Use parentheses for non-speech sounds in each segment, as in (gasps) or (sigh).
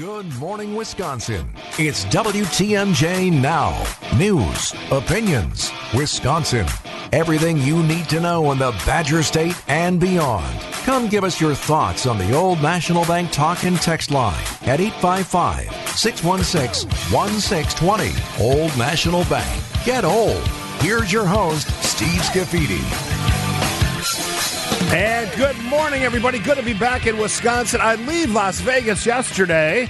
Good morning, Wisconsin. It's WTMJ Now. News, opinions, Wisconsin. Everything you need to know in the Badger State and beyond. Come give us your thoughts on the Old National Bank talk and text line at 855 616 1620. Old National Bank. Get old. Here's your host, Steve Scafidi. And good morning, everybody. Good to be back in Wisconsin. I leave Las Vegas yesterday.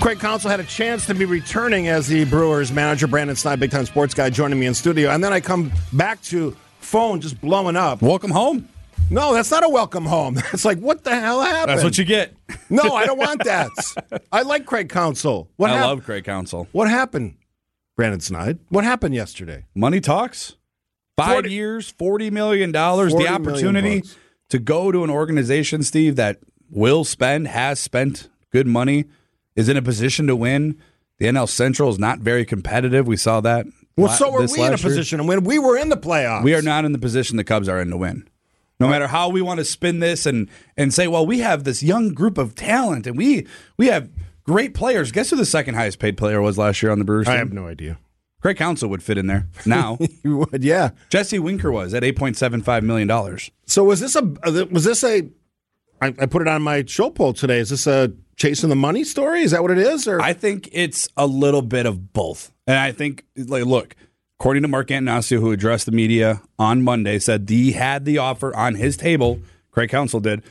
Craig Counsell had a chance to be returning as the Brewers manager. Brandon Sny, big time sports guy, joining me in studio. And then I come back to phone just blowing up. Welcome home. No, that's not a welcome home. (laughs) It's like, what the hell happened? That's what you get. (laughs) No, I don't want that. I like Craig Counsell. What I hap- love Craig Counsell. What happened, Brandon Snide? What happened yesterday? Money talks. Five 40 years, forty million dollars. The opportunity to go to an organization, Steve, that will spend, has spent good money, is in a position to win. The NL Central is not very competitive. We saw that. Well, la- so were this we in a last year. position to win. We were in the playoffs. We are not in the position the Cubs are in to win. No matter how we want to spin this and and say, well, we have this young group of talent and we we have great players. Guess who the second highest paid player was last year on the Brewers? I team? have no idea. Craig Counsell would fit in there now. (laughs) You would, yeah. Jesse Winker was at eight point seven five million dollars. So was this a was this a? I, I put it on my show poll today. Is this a chasing the money story? Is that what it is? Or I think it's a little bit of both, and I think like look, according to Mark Attanasio, who addressed the media on Monday, said he had the offer on his table. Craig Counsell did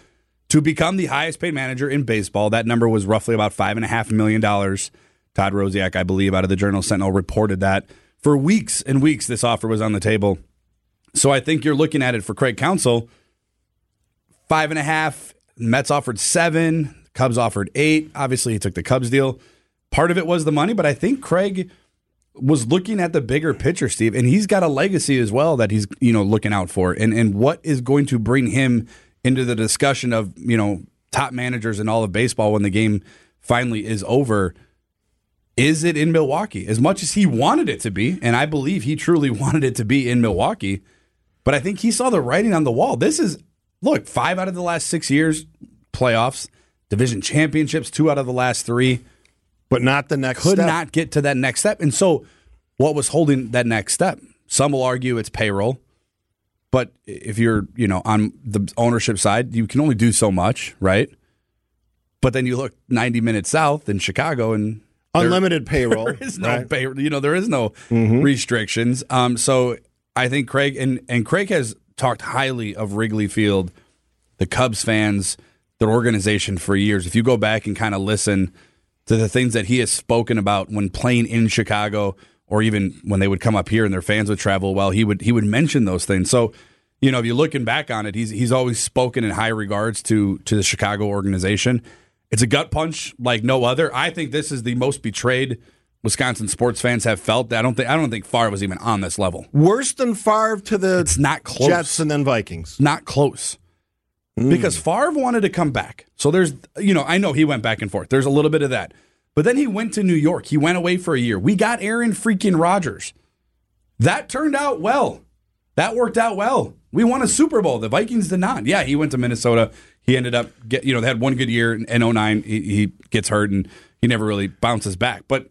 to become the highest paid manager in baseball. That number was roughly about five and a half million dollars. Todd Rosiak, I believe, out of the Journal Sentinel, reported that for weeks and weeks this offer was on the table. So I think you're looking at it for Craig Counsell. Five and a half. Mets offered seven. Cubs offered eight. Obviously, he took the Cubs deal. Part of it was the money, but I think Craig was looking at the bigger picture, Steve, and he's got a legacy as well that he's you know looking out for, and and what is going to bring him into the discussion of you know top managers in all of baseball when the game finally is over. Is it in Milwaukee? As much as he wanted it to be, and I believe he truly (laughs) wanted it to be in Milwaukee, but I think he saw the writing on the wall. This is look five out of the last six years playoffs, division championships, two out of the last three but not the next. could step. not get to that next step. And so, what was holding that next step? Some will argue it's payroll, but if you're, you know, on the ownership side, you can only do so much, right? But then you look 90 minutes south in Chicago, and there- unlimited payroll. (laughs) there is no right? pay, you know, there is no restrictions. Um, so I think Craig and and Craig has talked highly of Wrigley Field, the Cubs fans, their organization for years. If you go back and kind of listen to the things that he has spoken about when playing in Chicago, or even when they would come up here and their fans would travel, well, he would he would mention those things. So. You know, if you're looking back on it, he's he's always spoken in high regards to to the Chicago organization. It's a gut punch like no other. I think this is the most betrayed Wisconsin sports fans have felt. I don't think I don't think Favre was even on this level. Worse than Favre to the It's not close. Jets and then Vikings. Not close. Mm. Because Favre wanted to come back. So there's you know, I know he went back and forth. There's a little bit of that. But then he went to New York. He went away for a year. We got Aaron freaking Rodgers. That turned out well. That worked out well. We won a Super Bowl. The Vikings did not. Yeah, he went to Minnesota. He ended up get you know, they had one good year in 09. He, he gets hurt and he never really bounces back. But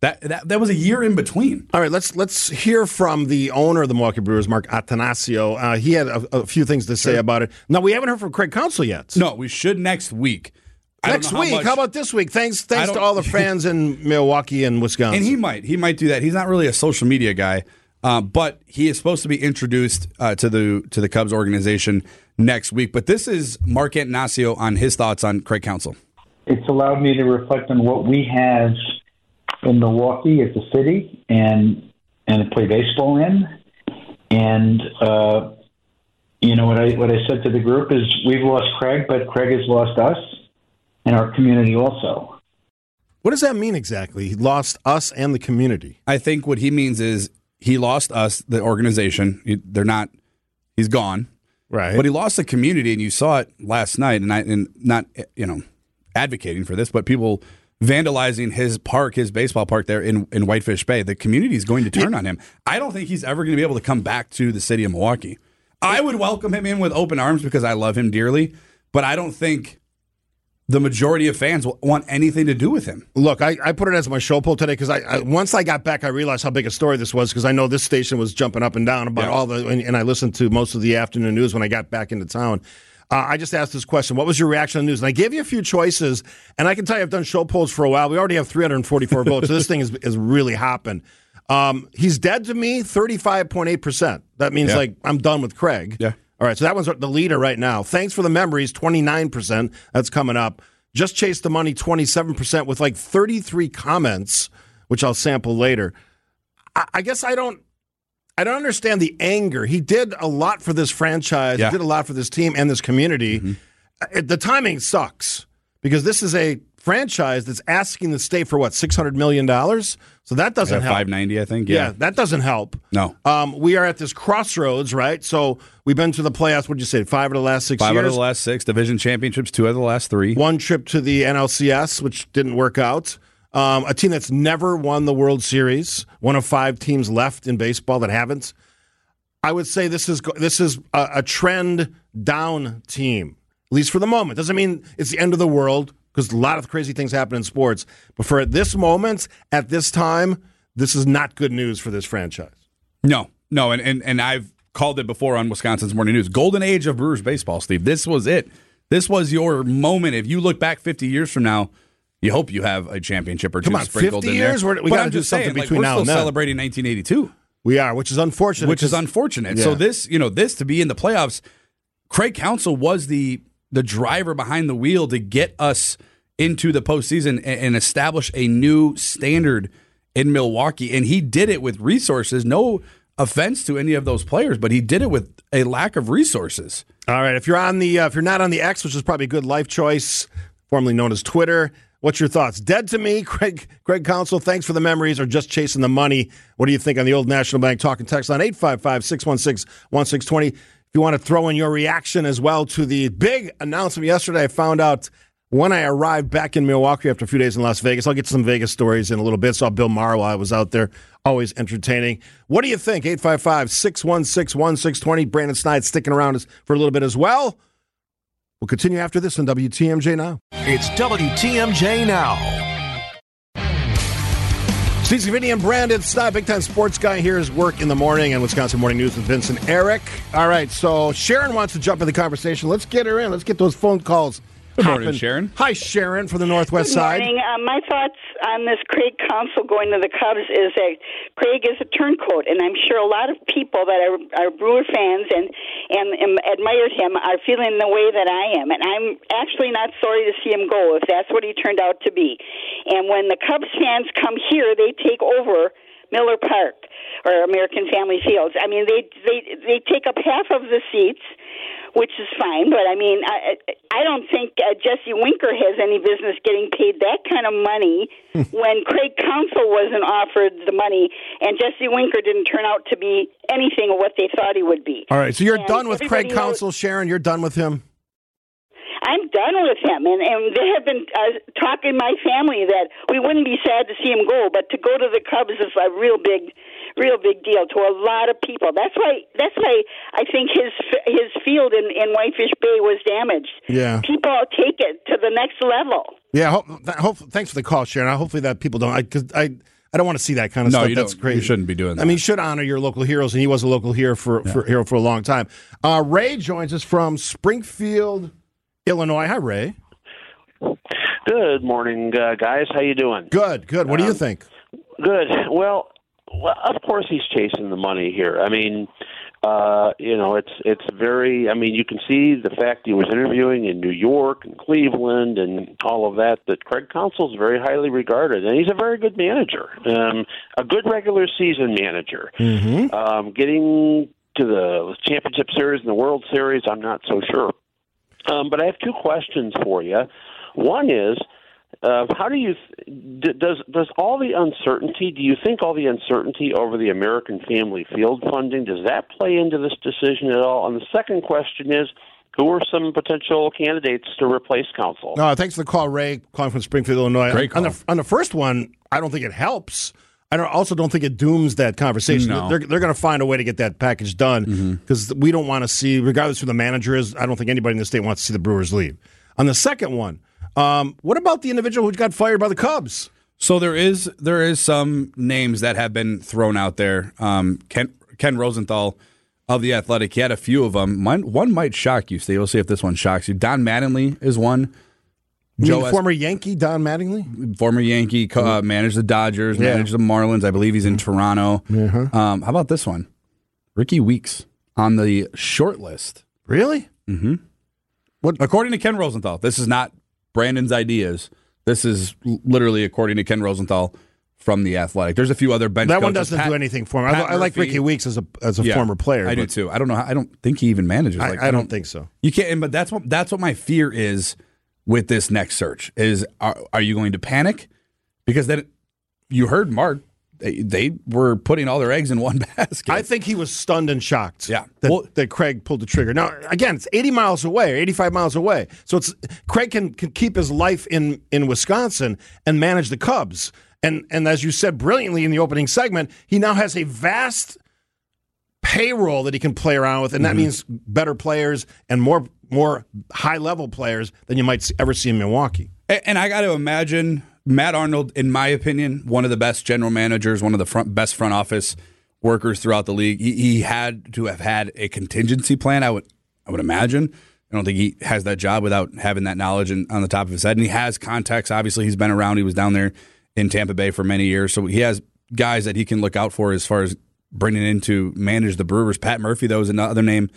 that, that that was a year in between. All right, let's let's hear from the owner of the Milwaukee Brewers, Mark Attanasio. Uh, he had a, a few things to say about it. Now we haven't heard from Craig Counsell yet. No, we should next week. Next how week, much- how about this week? Thanks, thanks to all the (laughs) fans in Milwaukee and Wisconsin. and he might he might do that. He's not really a social media guy, uh, but he is supposed to be introduced uh, to the to the Cubs organization next week. But this is Mark Attanasio on his thoughts on Craig Counsell. it's allowed me to reflect on what we have in Milwaukee as a city and and to play baseball in. And uh, you know what I what I said to the group is we've lost Craig, but Craig has lost us and our community also. what does that mean exactly? He lost us and the community. I think what he means is he lost us, the organization. They're not. He's gone. Right. But he lost the community, and you saw it last night. And I and not you know advocating for this, but people vandalizing his park, his baseball park there in, in Whitefish Bay. The community is going to turn on him. I don't think he's ever going to be able to come back to the city of Milwaukee. I would welcome him in with open arms because I love him dearly, but I don't think the majority of fans want anything to do with him. Look, I, I put it as my show poll today because I, I, once I got back, I realized how big a story this was because I know this station was jumping up and down about Yeah. all the, and, and I listened to most of the afternoon news when I got back into town. Uh, I just asked this question: What was your reaction to the news? And I gave you a few choices, and I can tell you I've done show polls for a while. We already have 344 (laughs) votes, so this thing is is really hopping. Um, he's dead to me, 35.8 percent. That means Yeah. like I'm done with Craig. Yeah. All right, so that one's the leader right now. Thanks for the memories, 29%. That's coming up. Just Chase the Money, 27%, with like 33 comments, which I'll sample later. I, I guess I don't. I don't understand the anger. He did a lot for this franchise. Yeah. He did a lot for this team and this community. Mm-hmm. Uh, The timing sucks because this is a franchise that's asking the state for what six hundred million dollars. So that doesn't help. Five ninety, I think. Yeah. Yeah. that doesn't help. No. Um, we are at this crossroads, right? So we've been to the playoffs. What did you say? Five of the last six Five years. out of the last six division championships. Two out of the last three. One trip to the NLCS, which didn't work out. Um, a team that's never won the World Series. One of five teams left in baseball that haven't. I would say this is this is a, a trend down team, at least for the moment. Doesn't mean it's the end of the world because a lot of crazy things happen in sports. But for at this moment, at this time, this is not good news for this franchise. No, no, and, and and I've called it before on Wisconsin's Morning News. Golden age of Brewers baseball, Steve. This was it. This was your moment. If you look back 50 years from now, you hope you have a championship or two Come on, sprinkled 50 in there. years? We're- we gotta do something saying, like, between we're now still and then. celebrating 1982, We are, which is unfortunate. which is unfortunate. Yeah. So this, you know, this to be in the playoffs, Craig Counsell was the the driver behind the wheel to get us into the postseason and, and establish a new standard in Milwaukee, and he did it with resources. No offense to any of those players, but he did it with a lack of resources. All right. If you're on the, uh, if you're not on the X, which is probably a good life choice, formerly known as Twitter, what's your thoughts? Dead to me, (laughs) Craig. Craig Counsell. Thanks for the memories, or just chasing the money. What do you think on the old National Bank talking text line 855-616-1620. You want to throw in your reaction as well to the big announcement yesterday, I found out when I arrived back in Milwaukee after a few days in Las Vegas. I'll get some Vegas stories in a little bit. Saw Bill Maher while I was out there. Always entertaining. What do you think? 855 616 1620. Brandon Snide sticking around for a little bit as well. We'll continue after this on WTMJ Now. It's WTMJ Now. Steve Scafidi and Brandon Snide, big time sports guy Here's work in the morning and Wisconsin Morning News with Vincent Eric. All right, so Sharon wants to jump in the conversation. Let's get her in. Let's get those phone calls. Good morning, hopping. Sharon. Hi, Sharon from the Northwest Good Side. morning. Um, my thoughts on this Craig Counsell going to the Cubs is that Craig is a turncoat, and I'm sure a lot of people that are, are Brewer fans and and um, admired him are feeling the way that I am, and I'm actually not sorry to see him go if that's what he turned out to be. And when the Cubs fans come here, they take over. Miller Park or American Family Fields. I mean, they they they take up half of the seats, which is fine. But I mean, I I don't think uh, Jesse Winker has any business getting paid that kind of money (laughs) when Craig Counsell wasn't offered the money, and Jesse Winker didn't turn out to be anything of what they thought he would be. All right, so you're And done with Craig everybody knows- Counsell, Sharon. You're done with him. I'm done with him, and and they have been uh, talking my family that we wouldn't be sad to see him go, but to go to the Cubs is a real big, real big deal to a lot of people. That's why that's why I think his his field in in Whitefish Bay was damaged. Yeah. people take it to the next level. Yeah. Hope, hope, thanks for the call, Sharon. Hopefully that people don't. Because I, I, don't want to see that kind of No, stuff. you That's don't- crazy. you shouldn't be doing that. I mean, you should honor your local heroes, and he was a local hero for, for hero for a long time. Uh, Ray joins us from Springfield, Illinois. Hi, Ray. Good morning, uh, guys. How you doing? Good. Good. What do you Um, think? Good. Well, well, of course he's chasing the money here. I mean, uh, you know, it's it's very. I mean, you can see the fact he was interviewing in New York and Cleveland and all of that. That Craig Counsell's very highly regarded, and he's a very good manager, um, a good regular season manager. Mm-hmm. Um, getting to the championship series and the World Series, I'm not so sure. Um, but I have two questions for you. One is, uh, how do you d- does does all the uncertainty? Do you think all the uncertainty over the American Family Field funding does that play into this decision at all? And the second question is, who are some potential candidates to replace Counsell? No, thanks for the call, Ray, calling from Springfield, Illinois. Great On the, on the first one, I don't think it helps. I don't, also don't think it dooms that conversation. No. They're, they're going to find a way to get that package done because we don't want to see, regardless who the manager is, I don't think anybody in the state wants to see the Brewers leave. On the second one, Um, what about the individual who got fired by the Cubs? So there is there is some names that have been thrown out there. Um, Ken Ken Rosenthal of the Athletic, he had a few of them. One, one might shock you, Steve. We'll see if this one shocks you. Don Mattingly is one. Joe former Yankee Don Mattingly. former Yankee, uh, managed the Dodgers, Yeah. managed the Marlins. I believe he's in Toronto. Uh-huh. Um, how about this one? Rickie Weeks on the short list. Really? Hmm. What According to Ken Rosenthal, this is not Brandon's ideas. This is literally according to Ken Rosenthal from the Athletic. There's a few other bench. That one doesn't Pat- do anything for me. I, I like Rickie Weeks as a as a Yeah, former player. I do too. I don't know. I don't think he even manages. I, Like, I don't think so. You can't. But that's what that's what my fear is with this next search. Is are, are you going to panic? Because then you heard Mark. They, they were putting all their eggs in one (laughs) basket. I think he was stunned and shocked. Yeah. that, Well- that Craig pulled the trigger. Now, again, it's 80 miles away, or 85 miles away. So it's Craig can, can keep his life in in Wisconsin and manage the Cubs. And and as you said brilliantly in the opening segment, he now has a vast payroll that he can play around with, and that mm-hmm. means better players and more more high level players than you might ever see in Milwaukee. A- And I got to imagine Matt Arnold, in my opinion, one of the best general managers, one of the front, best front office workers throughout the league. He, he had to have had a contingency plan. I would, I would imagine. I don't think he has that job without having that knowledge in, on the top of his head. And he has contacts. Obviously, he's been around. He was down there in Tampa Bay for many years, so he has guys that he can look out for as far as bringing in to manage the Brewers. Pat Murphy, though, is another name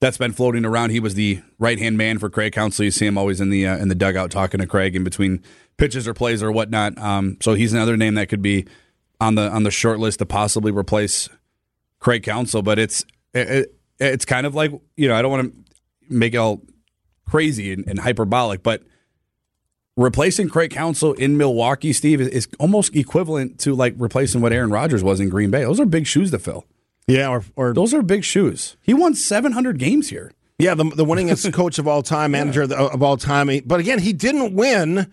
that's been floating around. He was the right hand man for Craig Counsell. You see him always in the uh, in the dugout talking to Craig in between pitches or plays or whatnot. Um, so he's another name that could be on the on the short list to possibly replace Craig Counsell. But it's it, it- it's kind of like you know I don't want to make it all crazy and, and hyperbolic, but replacing Craig Counsell in Milwaukee, Steve, is, is almost equivalent to like replacing what Aaron Rodgers was in Green Bay. Those are big shoes to fill. Yeah, or, or Those are big shoes. He won 700 games here. Yeah, the, the winningest (laughs) coach of all time, manager of, the, of all time. But again, he didn't win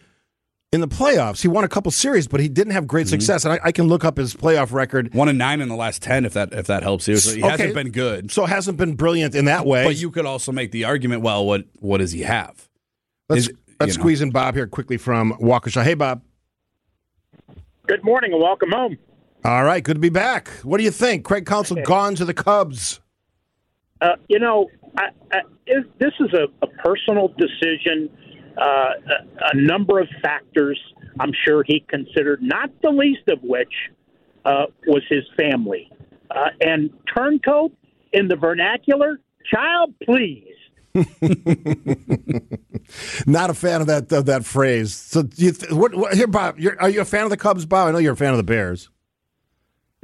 in the playoffs. He won a couple series, but he didn't have great success. And I, I can look up his playoff record. One and nine in the last 10, if that if that helps you. So he Okay. hasn't been good. So it hasn't been brilliant in that way. But you could also make the argument, well, what what does he have? let's is- let's you know. squeeze in Bob here quickly from Waukesha. Hey, Bob. Good morning and welcome home. All right, good to be back. What do you think? Craig Counsell gone to the Cubs. Uh, you know, I, I, is, this is a, a personal decision. Uh, a, number of factors I'm sure he considered, not the least of which uh, was his family. Uh, and turncoat in the vernacular, child, please. (laughs) Not a fan of that of that phrase. So you th- what, what here, Bob? Are you a fan of the Cubs, Bob? I know you're a fan of the Bears.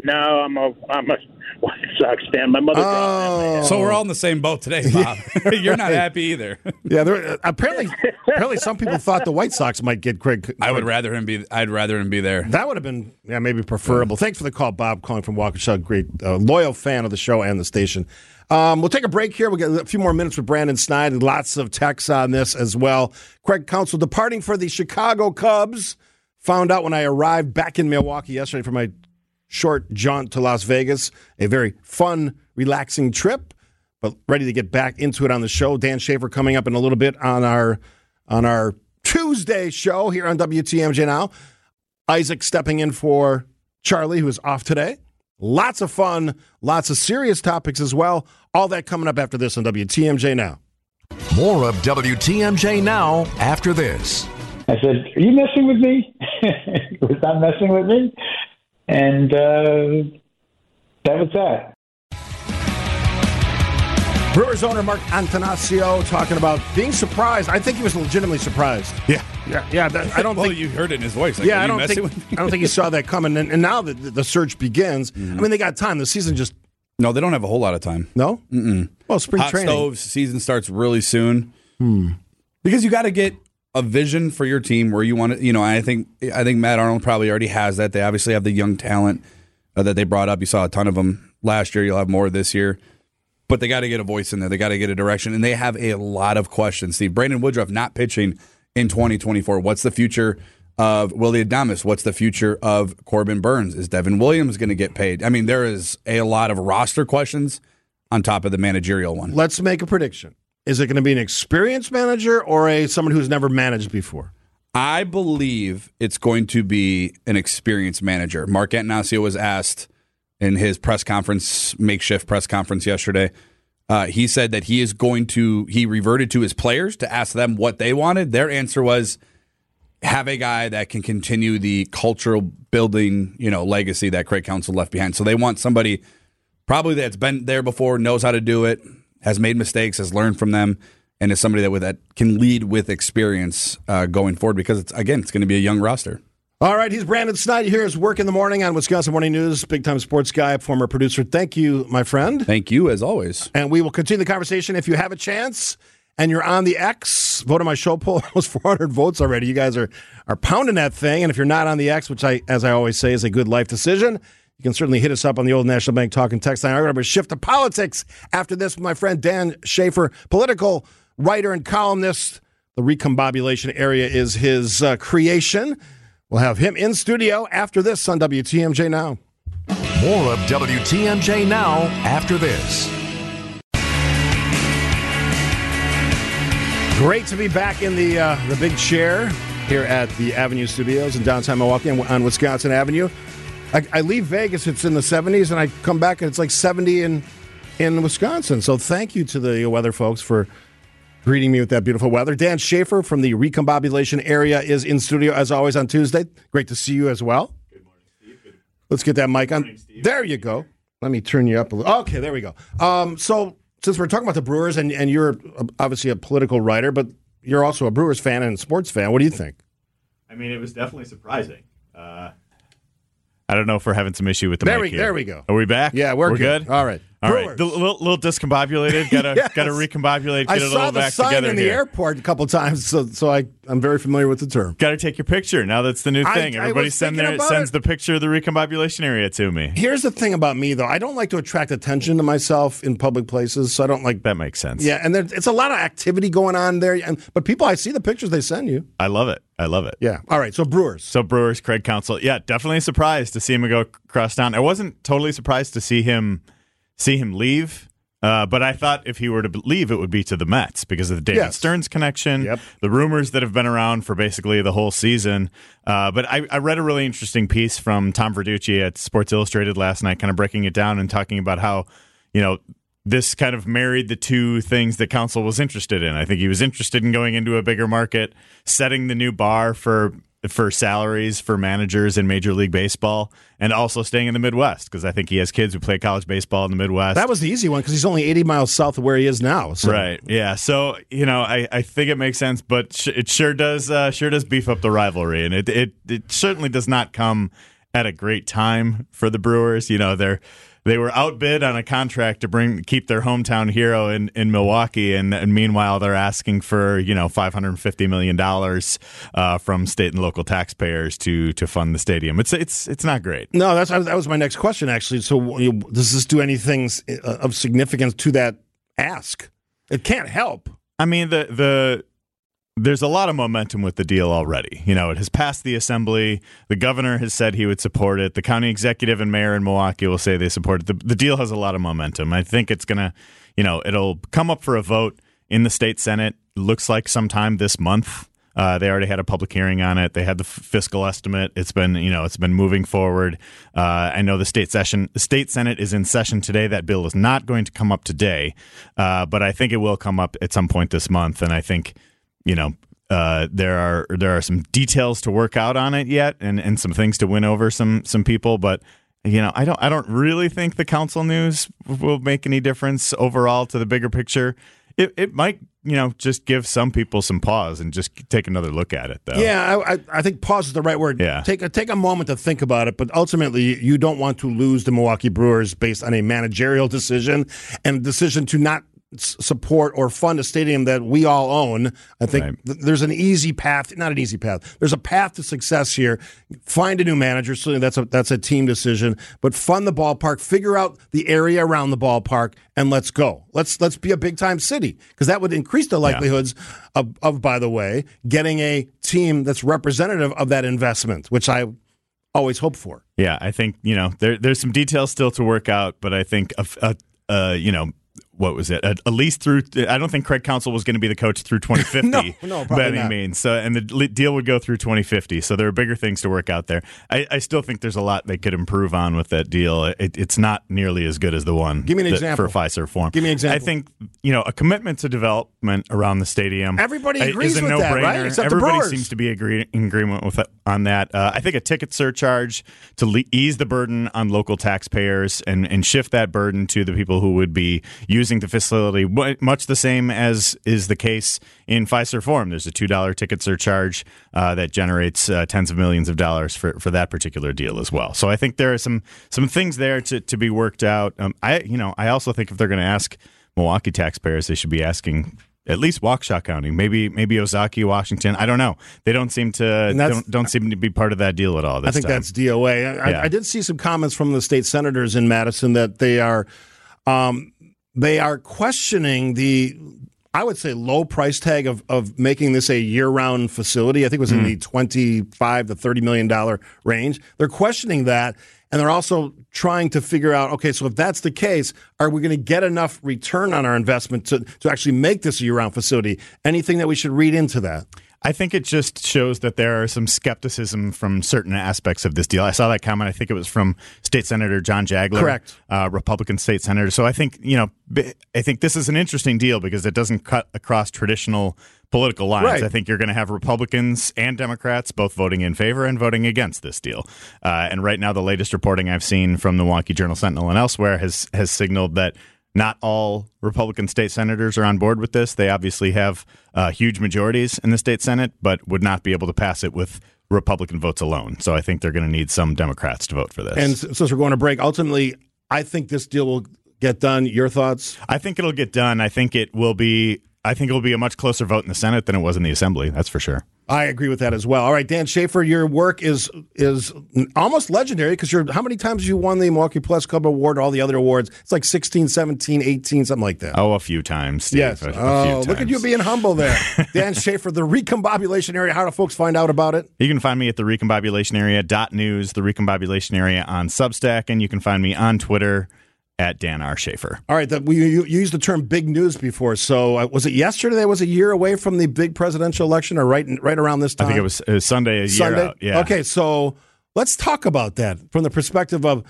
No, I'm a I'm a White Sox fan. My mother. Oh, So we're all in the same boat today, Bob. (laughs) (laughs) You're not happy either. yeah. There, apparently, apparently, some people thought the White Sox might get Craig. I would rather him be. I'd rather him be there. That would have been, yeah, maybe preferable. Thanks for the call, Bob, calling from Waukesha. Great, uh, loyal fan of the show and the station. Um, we'll take a break here. We'll get a few more minutes with Brandon Snide. Lots of texts on this as well. Craig Counsell departing for the Chicago Cubs. Found out when I arrived back in Milwaukee yesterday for my short jaunt to Las Vegas. A very fun, relaxing trip, but ready to get back into it on the show. Dan Shafer coming up in a little bit on our on our Tuesday show here on WTMJ now. Isaac stepping in for Charlie, who is off today. Lots of fun, lots of serious topics as well. All that coming up after this on WTMJ now. More of WTMJ now after this. I said, "Are you messing with me? (laughs) was that messing with me?" And uh, that was that. Brewers owner Mark Attanasio talking about being surprised. I think he was legitimately surprised. Yeah. Yeah, yeah. that- I don't (laughs) well, think. you heard it in his voice. Like, yeah, I don't think. with? I don't think he saw that coming. And, and now that the, the search begins, Mm-hmm. I mean, they got time. The season just No, they don't have a whole lot of time. no. Mm-mm. Well, spring Hot training. stoves season starts really soon. Because you got to get a vision for your team where you want to. You know, I think I think Matt Arnold probably already has that. They obviously have the young talent uh, that they brought up. You saw a ton of them last year. You'll have more this year. But they got to get a voice in there. They got to get a direction, and they have a lot of questions. Steve Brandon Woodruff not pitching in 2024. What's the future of Willy Adames? What's the future of Corbin Burnes? Is Devin Williams going to get paid? I mean, there is a lot of roster questions on top of the managerial one. Let's make a prediction. Is it going to be an experienced manager or a someone who's never managed before? I believe it's going to be an experienced manager. Mark Attanasio was asked in his press conference, makeshift press conference yesterday. Uh, he said that he is going to, he reverted to his players to ask them what they wanted. Their answer was have a guy that can continue the cultural building, you know, legacy that Craig Counsell left behind. So they want somebody probably that's been there before, knows how to do it, has made mistakes, has learned from them and is somebody that with that can lead with experience uh, going forward because it's again it's going to be a young roster. All right, he's Brandon Snyder here. His work in the morning on Wisconsin Morning News, big time sports guy, former producer. Thank you, my friend. Thank you as always. And we will continue the conversation if you have a chance and you're on the X. Vote on my show poll. (laughs) Almost 400 votes already. You guys are are pounding that thing. And if you're not on the X, which I, as I always say, is a good life decision. You can certainly hit us up on the old National Bank talking text line. I'm going to shift to politics after this with my friend Dan Shafer, political writer and columnist. The recombobulation area is his uh, creation. We'll have him in studio after this on WTMJ Now. More of WTMJ Now after this. Great to be back in the uh, the big chair here at the Avenue Studios in downtown Milwaukee on Wisconsin Avenue. I, I leave Vegas; it's in the 70s, and I come back and it's like 70 in in Wisconsin. So thank you to the weather folks for greeting me with that beautiful weather. Dan Shafer from the recombobulation area is in studio as always on Tuesday. Great to see you as well. Good morning, Steve. Good. Let's get that mic on. Morning, there you go. Let me turn you up a little. Okay, there we go. Um, so since we're talking about the Brewers, and, and you're obviously a political writer, but you're also a Brewers fan and sports fan. What do you think? I mean, it was definitely surprising. Uh, I don't know if we're having some issue with the there mic we, here. There we go. Are we back? Yeah, we're, we're good. good. All right. All Brewers. right, a little, little discombobulated. Got (laughs) to yes. got to recombobulate. Get I it a saw little the back sign together in the here. airport a couple times, so so I I'm very familiar with the term. Got to take your picture now. That's the new thing. I Everybody was send their sends it. the picture of the recombobulation area to me. Here's the thing about me, though. I don't like to attract attention to myself in public places, so I don't like. That makes sense. Yeah, and there, it's a lot of activity going on there, and but people, I see the pictures they send you. I love it. I love it. Yeah. All right. So Brewers. So Brewers, Craig Counsell. yeah, definitely surprised to see him go across town. I wasn't totally surprised to see him see him leave. Uh, but I thought if he were to leave, it would be to the Mets because of the David Yes. Stearns connection, Yep. the rumors that have been around for basically the whole season. Uh, but I, I read a really interesting piece from Tom Verducci at Sports Illustrated last night, kind of breaking it down and talking about how, you know, this kind of married the two things that Counsell was interested in. I think he was interested in going into a bigger market, setting the new bar for for salaries for managers in Major League Baseball, and also staying in the Midwest because I think he has kids who play college baseball in the Midwest. That was the easy one because he's only 80 miles south of where he is now. So. Right. Yeah. So you know, I, I think it makes sense, but sh- it sure does uh, sure does beef up the rivalry, and it, it it certainly does not come at a great time for the Brewers. You know, they're they were outbid on a contract to bring keep their hometown hero in, in Milwaukee, and, and meanwhile they're asking for you know five hundred and fifty million dollars uh, from state and local taxpayers to to fund the stadium. It's it's it's not great. No, that's that was my next question actually. So, you does this do anything uh, of significance to that ask? It can't help. I mean the the there's a lot of momentum with the deal already. You know, it has passed the assembly. The governor has said he would support it. The county executive and mayor in Milwaukee will say they support it. The, the deal has a lot of momentum. I think it's going to, you know, it'll come up for a vote in the state senate. Looks like sometime this month. Uh, they already had a public hearing on it. They had the f- fiscal estimate. It's been, you know, it's been moving forward. Uh, I know the state session, the state senate is in session today. That bill is not going to come up today, uh, but I think it will come up at some point this month. And I think, you know, uh, there are there are some details to work out on it yet, and, and some things to win over some some people. But you know, I don't I don't really think the Counsell news will make any difference overall to the bigger picture. It it might you know just give some people some pause and just take another look at it though. Yeah, I, I, I think pause is the right word. Yeah. Take a, take a moment to think about it, but ultimately, you don't want to lose the Milwaukee Brewers based on a managerial decision and a decision to not support or fund a stadium that we all own. I think Right. th- there's an easy path, not an easy path. There's a path to success here. Find a new manager. Certainly, that's a that's a team decision. But fund the ballpark. Figure out the area around the ballpark, and let's go. Let's let's be a big time city because that would increase the likelihoods of, of, by the way, getting a team that's representative of that investment, which I always hope for. Yeah, I think you know there there's some details still to work out, but I think a, a, a you know what was it? At, at least through. I don't think Craig Counsell was going to be the coach through 2050. (laughs) No, no, probably by any not. means. So, and the deal would go through 2050. So there are bigger things to work out there. I, I still think there's a lot they could improve on with that deal. It, it's not nearly as good as the one. Give me an that- example. for Fiserv Forum. Give me an example. I think you know a commitment to development around the stadium. Everybody uh, agrees is a with that, right? Except Everybody seems to be agree- in agreement with on that. Uh, I think a ticket surcharge to le- ease the burden on local taxpayers and, and shift that burden to the people who would be using the facility, much the same as is the case in Fiserv Forum. There's a two dollar ticket surcharge uh, that generates uh, tens of millions of dollars for, for that particular deal as well. So I think there are some some things there to, to be worked out. Um, I you know I also think if they're going to ask Milwaukee taxpayers, they should be asking at least Waukesha County, maybe maybe Ozaukee, Washington. I don't know. They don't seem to don't, don't seem to be part of that deal at all. This I think time. that's DOA. I, Yeah. I did see some comments from the state senators in Madison that they are um, they are questioning the I would say low price tag of, of making this a year round facility. I think it was in hmm. the twenty five to thirty million dollar range. They're questioning that, and they're also trying to figure out okay, so if that's the case, are we going to get enough return on our investment to to actually make this a year round facility? Anything that we should read into that? I think it just shows that there are some skepticism from certain aspects of this deal. I saw that comment. I think it was from State Senator John Jagler, Correct. uh, Republican state senator. So I think you know, I think this is an interesting deal because it doesn't cut across traditional political lines. Right. I think you're going to have Republicans and Democrats both voting in favor and voting against this deal. Uh, and right now, the latest reporting I've seen from the Milwaukee Journal Sentinel and elsewhere has has signaled that not all Republican state senators are on board with this. They obviously have uh, huge majorities in the state Senate, but would not be able to pass it with Republican votes alone. So I think they're going to need some Democrats to vote for this. And since we're going to break, ultimately, I think this deal will get done. Your thoughts? I think it'll get done. I think it will be. I think it will be a much closer vote in the Senate than it was in the Assembly. That's for sure. I agree with that as well. All right, Dan Shafer, your work is is almost legendary because you're how many times have you won the Milwaukee Press Club Award all the other awards? It's like 16, 17, 18, something like that. Oh, a few times. Steve. yes. A- a Oh, look at you being humble there. (laughs) Dan Shafer, the recombobulation area. How do folks find out about it? You can find me at the Recombobulation Area dot news, the Recombobulation Area on Substack, and you can find me on Twitter at Dan R. Shafer. All right, that we you, you used the term big news before. So uh, was it yesterday was a year away from the big presidential election or right right around this time? I think it was, it was Sunday a year Sunday. out. Yeah. Okay, so let's talk about that from the perspective of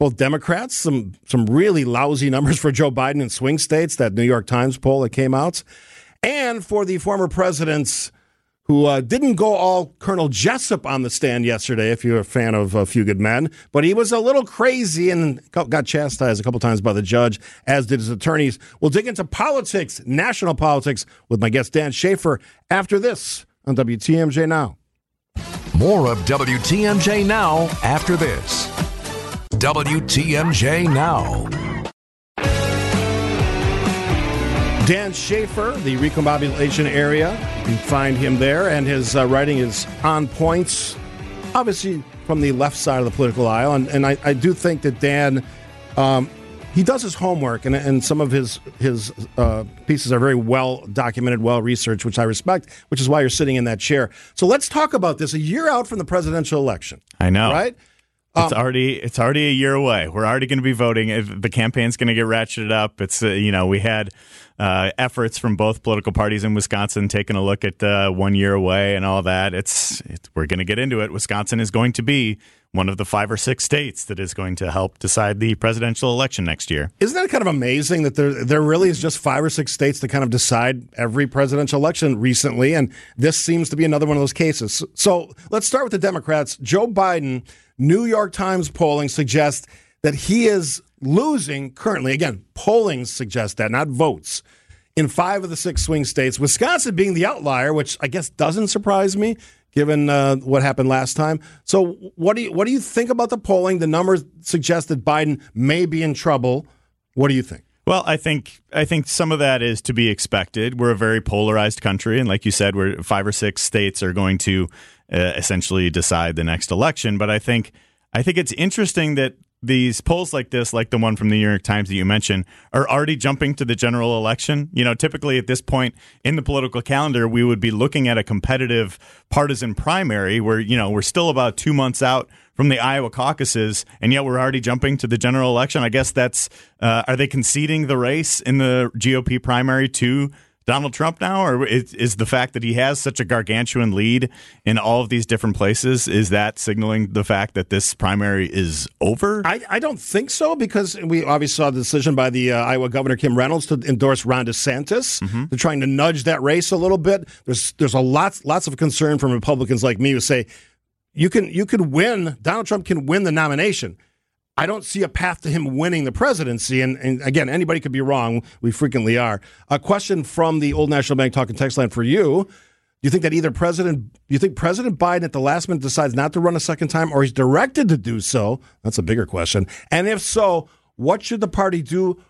both Democrats, some some really lousy numbers for Joe Biden in swing states, that New York Times poll that came out, and for the former presidents who uh, didn't go all Colonel Jessup on the stand yesterday, if you're a fan of A Few Good Men, but he was a little crazy and got chastised a couple times by the judge, as did his attorneys. We'll dig into politics, national politics, with my guest Dan Shafer after this on WTMJ Now. More of WTMJ Now after this. WTMJ Now. Dan Shafer, the recombobulation area. You can find him there, and his uh, writing is on points, obviously from the left side of the political aisle. And, and I, I do think that Dan, um, he does his homework, and, and some of his his uh, pieces are very well documented, well researched, which I respect. Which is why you're sitting in that chair. So let's talk about this. A year out from the presidential election, I know. right? It's already it's already a year away. We're already going to be voting. If the campaign's going to get ratcheted up. It's uh, you know we had uh, efforts from both political parties in Wisconsin taking a look at uh, one year away and all that. It's, it's we're going to get into it. Wisconsin is going to be one of the five or six states that is going to help decide the presidential election next year. Isn't that kind of amazing that there there really is just five or six states that kind of decide every presidential election recently, and this seems to be another one of those cases. So let's start with the Democrats. Joe Biden, New York Times polling suggests that he is losing currently. Again, polling suggests that, not votes. In five of the six swing states, Wisconsin being the outlier, which I guess doesn't surprise me given uh, what happened last time. So, what do you what do you think about the polling? The numbers suggest that Biden may be in trouble. What do you think? Well, I think I think some of that is to be expected. We're a very polarized country, and like you said, we're five or six states are going to uh, essentially decide the next election. But I think I think it's interesting that these polls like this, like the one from the New York Times that you mentioned, are already jumping to the general election. You know, typically at this point in the political calendar, we would be looking at a competitive partisan primary where, you know, we're still about two months out from the Iowa caucuses, and yet we're already jumping to the general election. I guess that's uh, are they conceding the race in the GOP primary to Donald Trump now, or is, is, the fact that he has such a gargantuan lead in all of these different places is that signaling the fact that this primary is over? I, I don't think so because we obviously saw the decision by the uh, Iowa Governor Kim Reynolds to endorse Ron DeSantis. Mm-hmm. They're trying to nudge that race a little bit. There's there's a lots lots of concern from Republicans like me who say you can you could win Donald Trump can win the nomination I don't see a path to him winning the presidency. And, and, again, anybody could be wrong. We frequently are. A question from the Old National Bank talking text line for you. Do you think that either President, do you think President Biden at the last minute decides not to run a second time or he's directed to do so? That's a bigger question. And if so, what should the party do?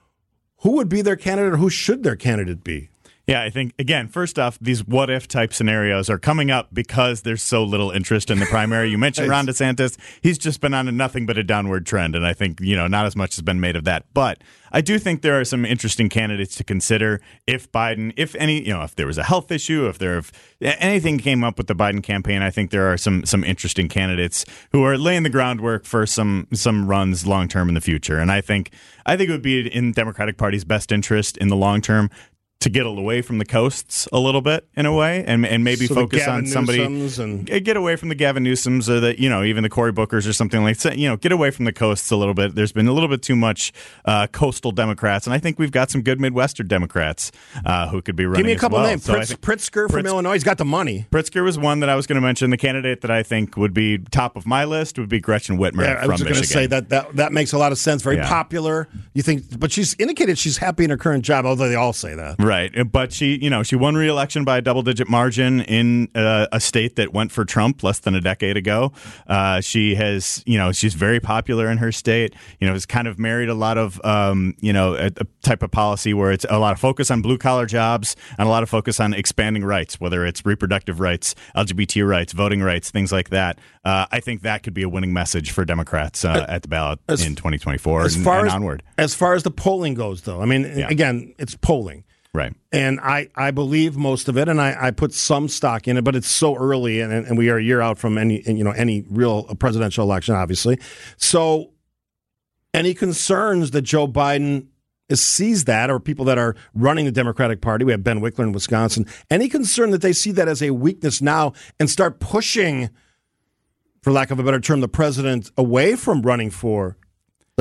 Who would be their candidate or who should their candidate be? Yeah, I think again, first off, these what if type scenarios are coming up because there's so little interest in the primary. You mentioned (laughs) Ron DeSantis; he's just been on a nothing but a downward trend, and I think you know not as much has been made of that. But I do think there are some interesting candidates to consider if Biden, if any, you know, if there was a health issue, if there if anything came up with the Biden campaign, I think there are some some interesting candidates who are laying the groundwork for some some runs long term in the future. And I think I think it would be in the Democratic Party's best interest in the long term to get away from the coasts a little bit in a way and and maybe so focus on somebody and... get away from the Gavin Newsoms or the you know even the Cory Bookers or something like that. You know get away from the coasts a little bit. There's been a little bit too much uh, coastal Democrats and I think we've got some good Midwestern Democrats uh, who could be running give me a couple well. names. So Pritz, Pritzker from Pritz, Illinois he's got the money. Pritzker was one that I was going to mention. The candidate that I think would be top of my list would be Gretchen Whitmer yeah, I was going to say that, that that makes a lot of sense. Very yeah. popular. You think but she's indicated she's happy in her current job although they all say that. right but she you know, she won re-election by a double-digit margin in uh, a state that went for Trump less than a decade ago. Uh, she has, you know, she's very popular in her state. You know, has kind of married a lot of, um, you know, a, a, type of policy where it's a lot of focus on blue-collar jobs and a lot of focus on expanding rights, whether it's reproductive rights, LGBT rights, voting rights, things like that. Uh, I think that could be a winning message for Democrats uh, at the ballot as, in 2024 as and, far and as, onward. As far as the polling goes, though, I mean, yeah. again, it's polling. Right. And I, I believe most of it, and I, I put some stock in it, but it's so early, and, and we are a year out from any you know any real presidential election, obviously. So, any concerns that Joe Biden sees that, or people that are running the Democratic Party, we have Ben Wickler in Wisconsin. Any concern that they see that as a weakness now and start pushing, for lack of a better term, the president away from running for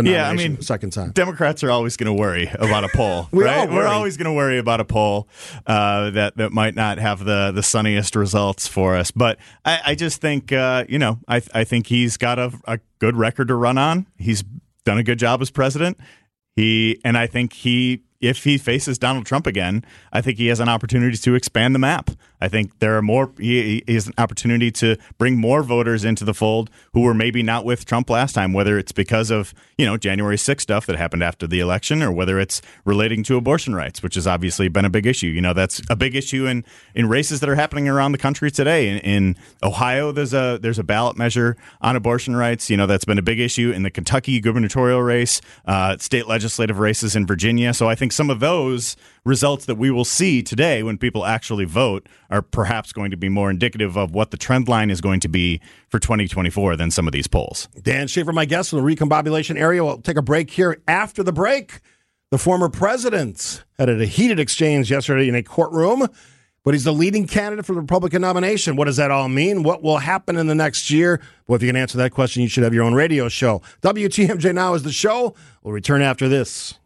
yeah, I mean, second time. Democrats are always going to worry about a poll, (laughs) we right? We're always going to worry about a poll uh, that that might not have the the sunniest results for us. But I, I just think, uh, you know, I I think he's got a, a good record to run on. He's done a good job as president. He and I think he if he faces Donald Trump again, I think he has an opportunity to expand the map. I think there are more. He, he, has an opportunity to bring more voters into the fold who were maybe not with Trump last time. Whether it's because of you know January 6th stuff that happened after the election, or whether it's relating to abortion rights, which has obviously been a big issue. You know that's a big issue in in races that are happening around the country today. In, in Ohio, there's a there's a ballot measure on abortion rights. You know that's been a big issue in the Kentucky gubernatorial race, uh, state legislative races in Virginia. So I think some of those results that we will see today when people actually vote are perhaps going to be more indicative of what the trend line is going to be for 2024 than some of these polls. Dan Shafer, my guest from the recombobulation area. We'll take a break here. After the break, the former president had a heated exchange yesterday in a courtroom, but he's the leading candidate for the Republican nomination. What does that all mean? What will happen in the next year? Well, if you can answer that question, you should have your own radio show. WTMJ Now is the show. We'll return after this.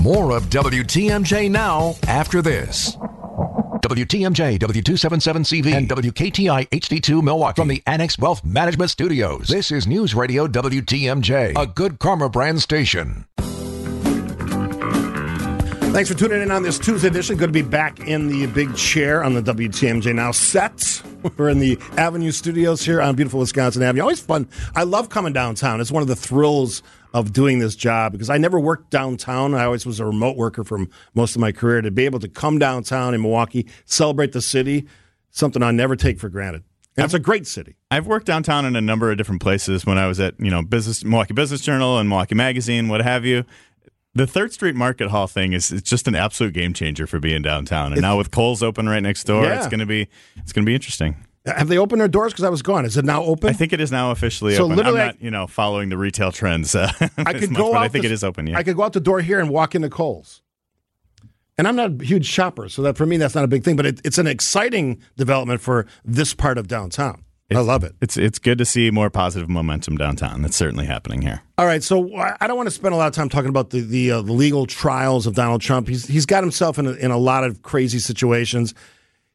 More of WTMJ now after this. WTMJ, W277CV, and WKTI HD2 Milwaukee from the Annex Wealth Management Studios. This is News Radio WTMJ, a good karma brand station. Thanks for tuning in on this Tuesday edition. Good to be back in the big chair on the WTMJ Now set. (laughs) We're in the Avenue Studios here on beautiful Wisconsin Avenue. Always fun. I love coming downtown. It's one of the thrills of doing this job because I never worked downtown. I always was a remote worker from most of my career. To be able to come downtown in Milwaukee, celebrate the city, something I never take for granted. And it's a great city. I've worked downtown in a number of different places when I was at, you know, business Milwaukee Business Journal and Milwaukee Magazine, what have you. The Third Street Market Hall thing is it's just an absolute game changer for being downtown. And it's, now with Kohl's open right next door, yeah. it's gonna be it's gonna be interesting. Have they opened their doors? Because I was gone. Is it now open? I think it is now officially So open. literally, I'm not, you know, following the retail trends. Uh, (laughs) I could much, go but out. I think the- it is open. Yeah. I could go out the door here and walk into Kohl's. And I'm not a huge shopper, so that for me that's not a big thing. But it, it's an exciting development for this part of downtown. I love it. It's it's good to see more positive momentum downtown. That's certainly happening here. All right, so I I don't want to spend a lot of time talking about the the, uh, the legal trials of Donald Trump. He's he's got himself in a, in a lot of crazy situations.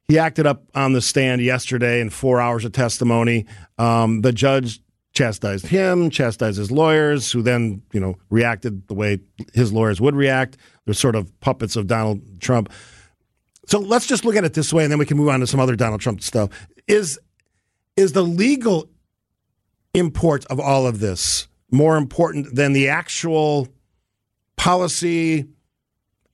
He acted up on the stand yesterday in four hours of testimony. Um, the judge chastised him, chastised his lawyers, who then you know reacted the way his lawyers would react. They're sort of puppets of Donald Trump. So let's just look at it this way, and then we can move on to some other Donald Trump stuff. Is is the legal import of all of this more important than the actual policy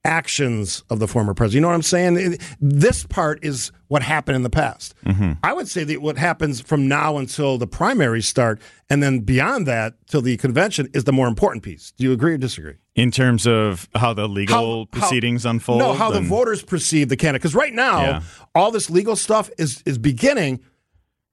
actions of the former president. You know what I'm saying? It- This part is what happened in the past. Mm-hmm. I would say that what happens from now until the primaries start, and then beyond that till the convention, is the more important piece. Do you agree or disagree? In terms of how the legal proceedings unfold, No, how the voters perceive the candidate. Because right now, Yeah. all this legal stuff is is beginning.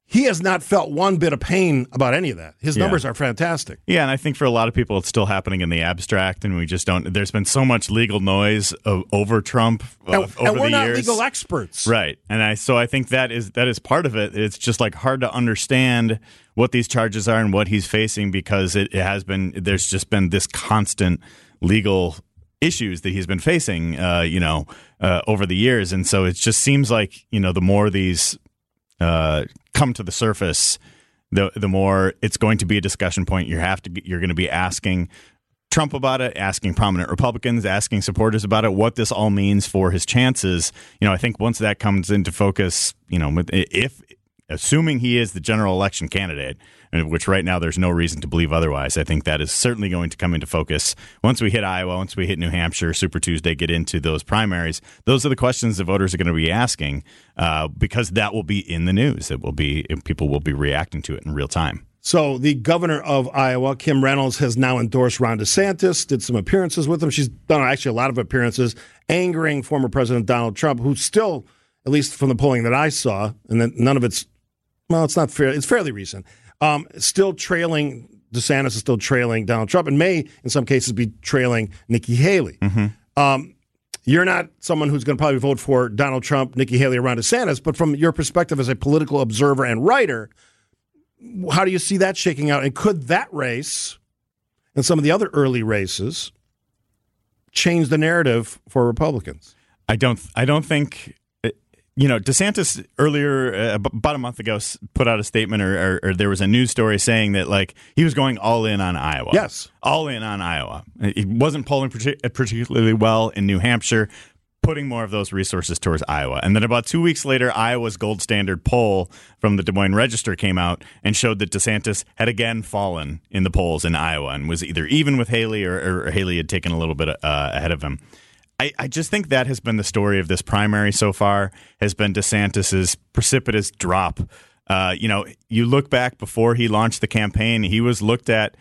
He has not felt one bit of pain about any of that. His Yeah. numbers are fantastic. Yeah, and I think for a lot of people, it's still happening in the abstract, and we just don't. There's been so much legal noise of, over Trump uh, And, over and we're the not years. legal experts. Right. And I so I think that is that is part of it. It's just like hard to understand what these charges are and what he's facing because it, it has been there's just been this constant legal issues that he's been facing uh, you know uh, over the years and so it just seems like you know the more these uh, come to the surface the the more it's going to be a discussion point you have to you're going to be asking Trump about it, asking prominent Republicans, asking supporters about it, what this all means for his chances. You know, I think once that comes into focus, you know, if assuming he is the general election candidate, and which right now there's no reason to believe otherwise, I think that is certainly going to come into focus once we hit Iowa, once we hit New Hampshire, Super Tuesday, get into those primaries. Those are the questions the voters are going to be asking uh, because that will be in the news. It will be people will be reacting to it in real time. So the governor of Iowa, Kim Reynolds, has now endorsed Ron DeSantis. Did some appearances with him. She's done actually a lot of appearances, angering former President Donald Trump, who's still, at least from the polling that I saw, and then none of it's well, it's not fair. It's fairly recent. Um, still trailing DeSantis is still trailing Donald Trump, and may in some cases be trailing Nikki Haley. Um, you're not someone who's going to probably vote for Donald Trump, Nikki Haley, or Ron DeSantis, but from your perspective as a political observer and writer, how do you see that shaking out? And could that race and some of the other early races change the narrative for Republicans? I don't. I don't think. Uh, You know, DeSantis earlier, uh, about a month ago, put out a statement, or, or, or there was a news story saying that like he was going all in on Iowa. Yes. all in on Iowa. He wasn't polling partic- particularly well in New Hampshire, putting more of those resources towards Iowa. And then about two weeks later, Iowa's gold standard poll from the Des Moines Register came out and showed that DeSantis had again fallen in the polls in Iowa and was either even with Haley or, or Haley had taken a little bit uh, ahead of him. I, I just think that has been the story of this primary so far has been DeSantis's precipitous drop. Uh, you know, you look back before he launched the campaign, he was looked at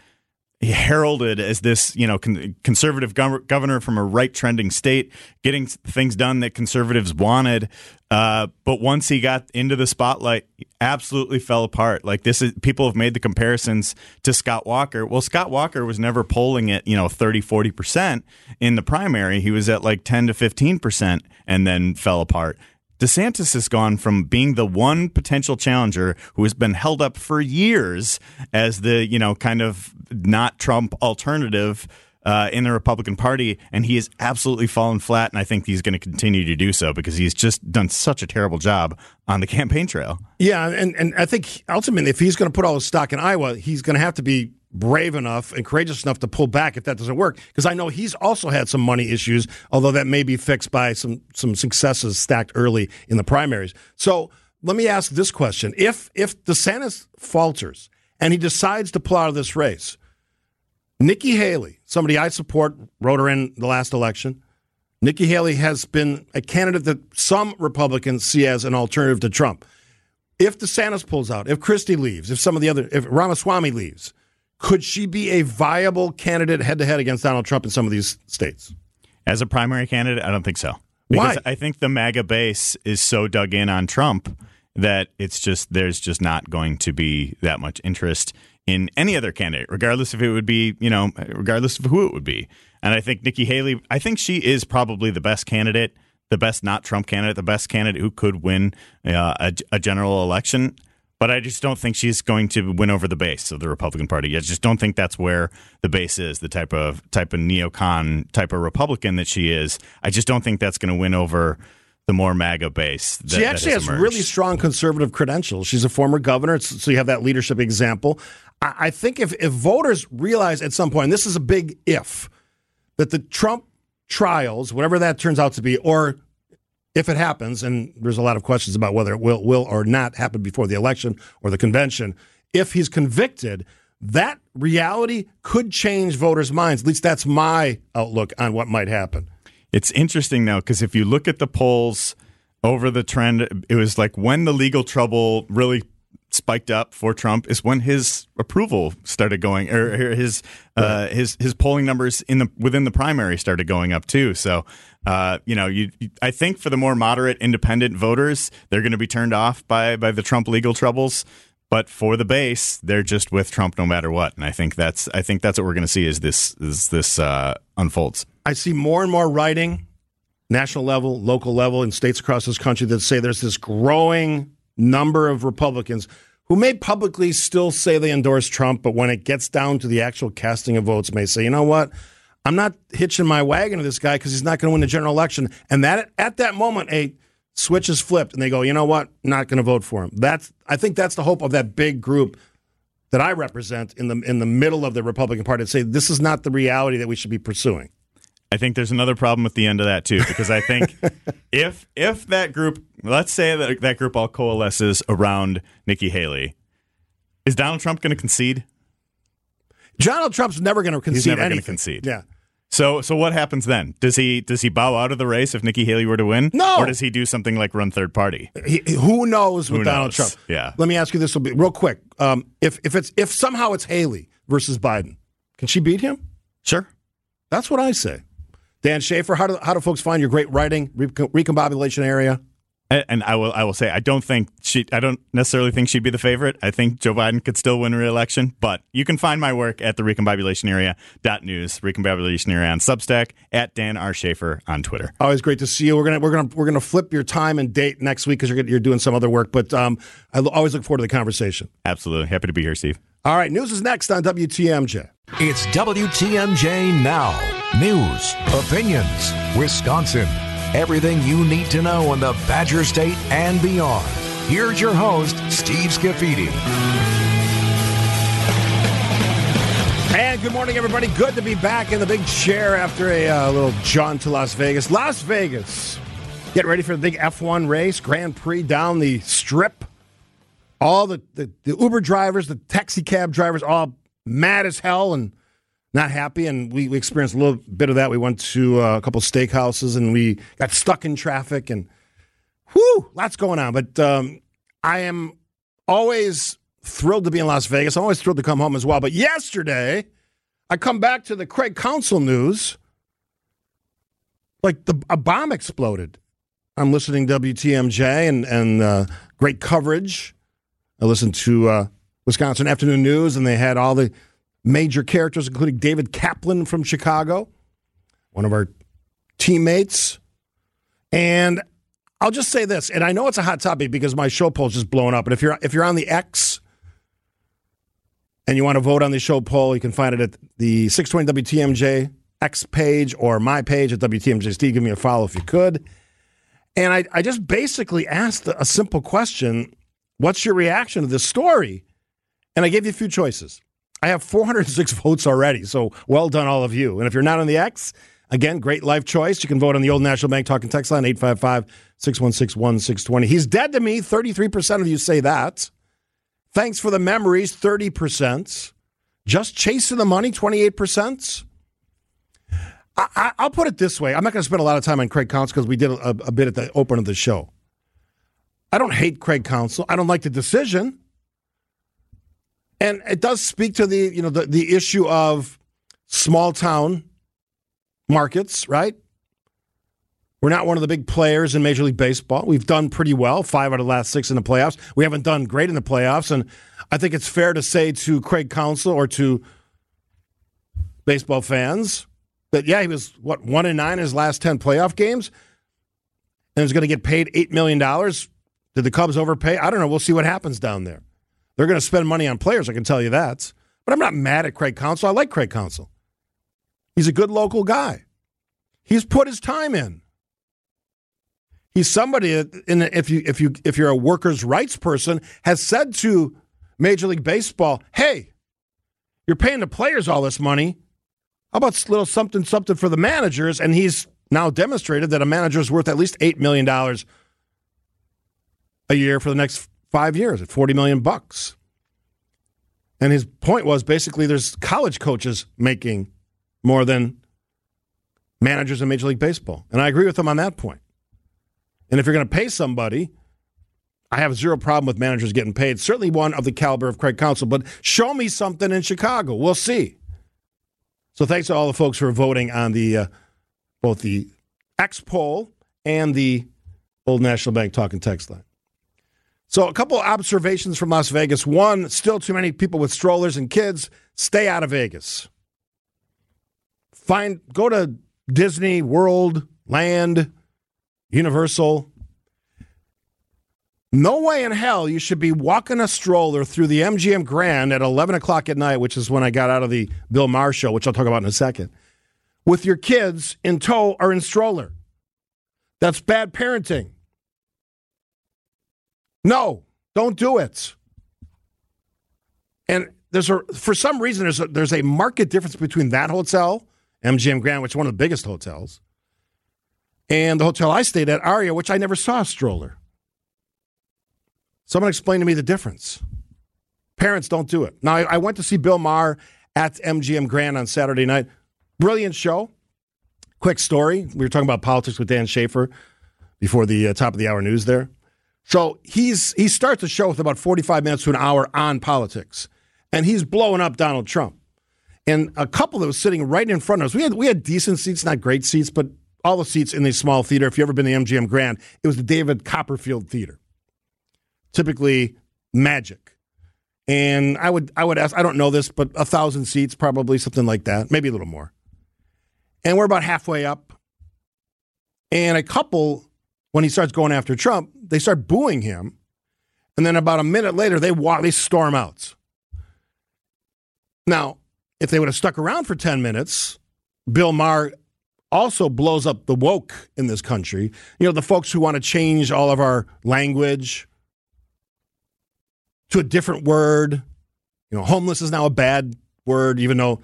heralded as this, you know, con- conservative gov- governor from a right trending state, getting things done that conservatives wanted. Uh, but once he got into the spotlight, absolutely fell apart. Like this is people have made the comparisons to Scott Walker. Well, Scott Walker was never polling at, you know, 30, 40% in the primary. He was at like 10 to 15% and then fell apart. DeSantis has gone from being the one potential challenger who has been held up for years as the, you know, kind of not Trump alternative uh, in the Republican Party, and he has absolutely fallen flat. And I think he's going to continue to do so because he's just done such a terrible job on the campaign trail. Yeah, and, and I think ultimately, if he's going to put all his stock in Iowa, he's going to have to be brave enough and courageous enough to pull back if that doesn't work. Because I know he's also had some money issues, although that may be fixed by some some successes stacked early in the primaries. So let me ask this question: If if DeSantis falters and he decides to pull out of this race, Nikki Haley, somebody I support, wrote her in the last election. Nikki Haley has been a candidate that some Republicans see as an alternative to Trump. If DeSantis pulls out, if Christie leaves, if some of the other, if Ramaswamy leaves, could she be a viable candidate head to head against Donald Trump in some of these states? As a primary candidate, I don't think so. Because Why? I think the MAGA base is so dug in on Trump that it's just there's just not going to be that much interest in any other candidate, regardless if it would be, you know, regardless of who it would be. And I think Nikki Haley, I think she is probably the best candidate, the best not Trump candidate, the best candidate who could win uh, a, a general election. But I just don't think she's going to win over the base of the Republican Party. I just don't think that's where the base is. The type of type of neocon type of Republican that she is. I just don't think that's going to win over the more MAGA base. That, she actually has, has really strong conservative credentials. She's a former governor, so you have that leadership example. I think if, if voters realize at some point, and this is a big if, that the Trump trials, whatever that turns out to be, or if it happens, and there's a lot of questions about whether it will will or not happen before the election or the convention, if he's convicted, that reality could change voters' minds. At least that's my outlook on what might happen. It's interesting now because if you look at the polls over the trend, it was like when the legal trouble really spiked up for Trump is when his approval started going, or his uh, his his polling numbers in the within the primary started going up too. So, uh, you know, you, I think for the more moderate independent voters, they're going to be turned off by by the Trump legal troubles. But for the base, they're just with Trump no matter what, and I think that's I think that's what we're going to see as this as this uh, unfolds. I see more and more writing, national level, local level, in states across this country that say there's this growing number of Republicans who may publicly still say they endorse Trump, but when it gets down to the actual casting of votes, may say, you know what? I'm not hitching my wagon to this guy because he's not going to win the general election. And that at that moment, a switch is flipped, and they go, you know what? Not going to vote for him. That's I think that's the hope of that big group that I represent in the in the middle of the Republican Party to say this is not the reality that we should be pursuing. I think there's another problem at the end of that too, because I think (laughs) if if that group, let's say that that group all coalesces around Nikki Haley, is Donald Trump going to concede? Donald Trump's never going to concede. He's never going to concede. Yeah. So so what happens then? Does he does he bow out of the race if Nikki Haley were to win? No. Or does he do something like run third party? He, who knows with Who Donald knows? Trump? Yeah. Let me ask you this will be real quick. Um, if if it's if somehow it's Haley versus Biden, can she beat him? Sure. That's what I say. Dan Shafer, how do how do folks find your great writing, recon- recombobulation area? And, and I will I will say I don't think she I don't necessarily think she'd be the favorite. I think Joe Biden could still win re-election, but you can find my work at the recombobulation area dot news, recombobulation area on Substack, at Dan R. Shafer on Twitter. Always great to see you. We're gonna we're gonna we're gonna flip your time and date next week because you're you're doing some other work. But um, I always look forward to the conversation. Absolutely. Happy to be here, Steve. All right, news is next on WTMJ. It's WTMJ Now. News, opinions, Wisconsin. Everything you need to know in the Badger State and beyond. Here's your host, Steve Scafidi. And good morning, everybody. Good to be back in the big chair after a uh, little jaunt to Las Vegas. Las Vegas, get ready for the big F1 race, Grand Prix down the strip. All the, the, the Uber drivers, the taxi cab drivers, all mad as hell and not happy. And we, we experienced a little bit of that. We went to uh, a couple steakhouses and we got stuck in traffic and whoo, lots going on. But um, I am always thrilled to be in Las Vegas. I'm always thrilled to come home as well. But yesterday, I come back to the Craig Counsell news. Like the a bomb exploded. I'm listening to WTMJ and and uh, great coverage. I listened to uh, Wisconsin Afternoon News, and they had all the major characters, including David Kaplan from Chicago, one of our teammates. And I'll just say this, and I know it's a hot topic because my show poll's just blowing up. And if you're if you're on the X and you want to vote on the show poll, you can find it at the 620 WTMJ X page or my page at WTMJ. Steve, give me a follow if you could. And I, I just basically asked a simple question What's your reaction to this story? And I gave you a few choices. I have 406 (laughs) votes already, so well done, all of you. And if you're not on the X, again, great life choice. You can vote on the old National Bank talking text line, 855 616 1620. He's dead to me. 33% of you say that. Thanks for the memories, 30%. Just chasing the money, 28%. I, I, I'll put it this way. I'm not going to spend a lot of time on Craig Counsell because we did a, a bit at the open of the show. I don't hate Craig Counsell. I don't like the decision. And it does speak to the, you know, the, the issue of small town markets, right? We're not one of the big players in Major League Baseball. We've done pretty well, five out of the last six in the playoffs. We haven't done great in the playoffs. And I think it's fair to say to Craig Counsell or to baseball fans that, yeah, he was, what, one and nine in his last 10 playoff games and is going to get paid $8 million. Did the Cubs overpay? I don't know. We'll see what happens down there. They're going to spend money on players, I can tell you that. But I'm not mad at Craig Counsell. I like Craig Counsell. He's a good local guy. He's put his time in. He's somebody in if you if you if you're a workers' rights person, has said to Major League Baseball, "Hey, you're paying the players all this money. How about a little something something for the managers?" And he's now demonstrated that a manager is worth at least eight million dollars a year for the next five years at forty million bucks. And his point was basically there's college coaches making more than managers in Major League Baseball. And I agree with him on that point. And if you're going to pay somebody, I have zero problem with managers getting paid. Certainly one of the caliber of Craig Counsell, but show me something in Chicago. We'll see. So thanks to all the folks who are voting on the uh, both the X poll and the Old National Bank talking text line. So a couple observations from Las Vegas. One, still too many people with strollers and kids. Stay out of Vegas. Find go to Disney World, Land, Universal. No way in hell you should be walking a stroller through the MGM Grand at 11 o'clock at night, which is when I got out of the Bill Maher show, which I'll talk about in a second, with your kids in tow or in stroller. That's bad parenting. No, don't do it. And there's a for some reason there's a, there's a market difference between that hotel, MGM Grand, which is one of the biggest hotels, and the hotel I stayed at, Aria, which I never saw a stroller. Someone explain to me the difference. Parents don't do it. Now, I, I went to see Bill Maher at MGM Grand on Saturday night. Brilliant show. Quick story. We were talking about politics with Dan Shafer before the uh, top of the hour news there. So he's he starts the show with about 45 minutes to an hour on politics. And he's blowing up Donald Trump. And a couple that was sitting right in front of us, we had we had decent seats, not great seats, but all the seats in the small theater. If you've ever been to the MGM Grand, it was the David Copperfield Theater. Typically magic. And I would I would ask, I don't know this, but a thousand seats, probably something like that, maybe a little more. And we're about halfway up. And a couple, when he starts going after Trump, they start booing him. And then about a minute later, they walk, they storm out. Now, if they would have stuck around for 10 minutes, Bill Maher also blows up the woke in this country. You know, the folks who want to change all of our language to a different word. You know, homeless is now a bad word, even though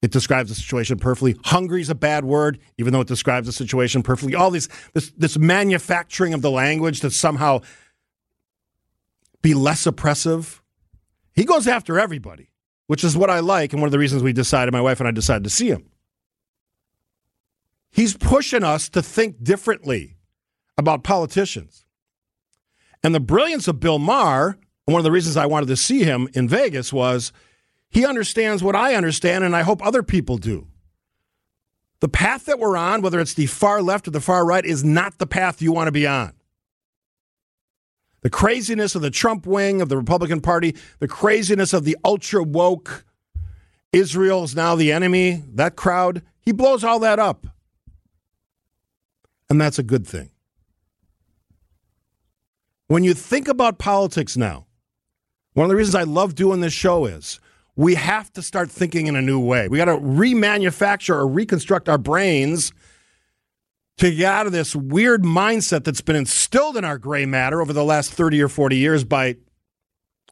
it describes the situation perfectly. Hungry is a bad word, even though it describes the situation perfectly. All these this this manufacturing of the language to somehow be less oppressive. He goes after everybody, which is what I like, and one of the reasons we decided, my wife and I decided to see him. He's pushing us to think differently about politicians. And the brilliance of Bill Maher, one of the reasons I wanted to see him in Vegas was he understands what I understand, and I hope other people do. The path that we're on, whether it's the far left or the far right, is not the path you want to be on. The craziness of the Trump wing of the Republican Party, the craziness of the ultra woke Israel is now the enemy, that crowd, he blows all that up. And that's a good thing. When you think about politics now, one of the reasons I love doing this show is we have to start thinking in a new way. We got to remanufacture or reconstruct our brains to get out of this weird mindset that's been instilled in our gray matter over the last 30 or 40 years by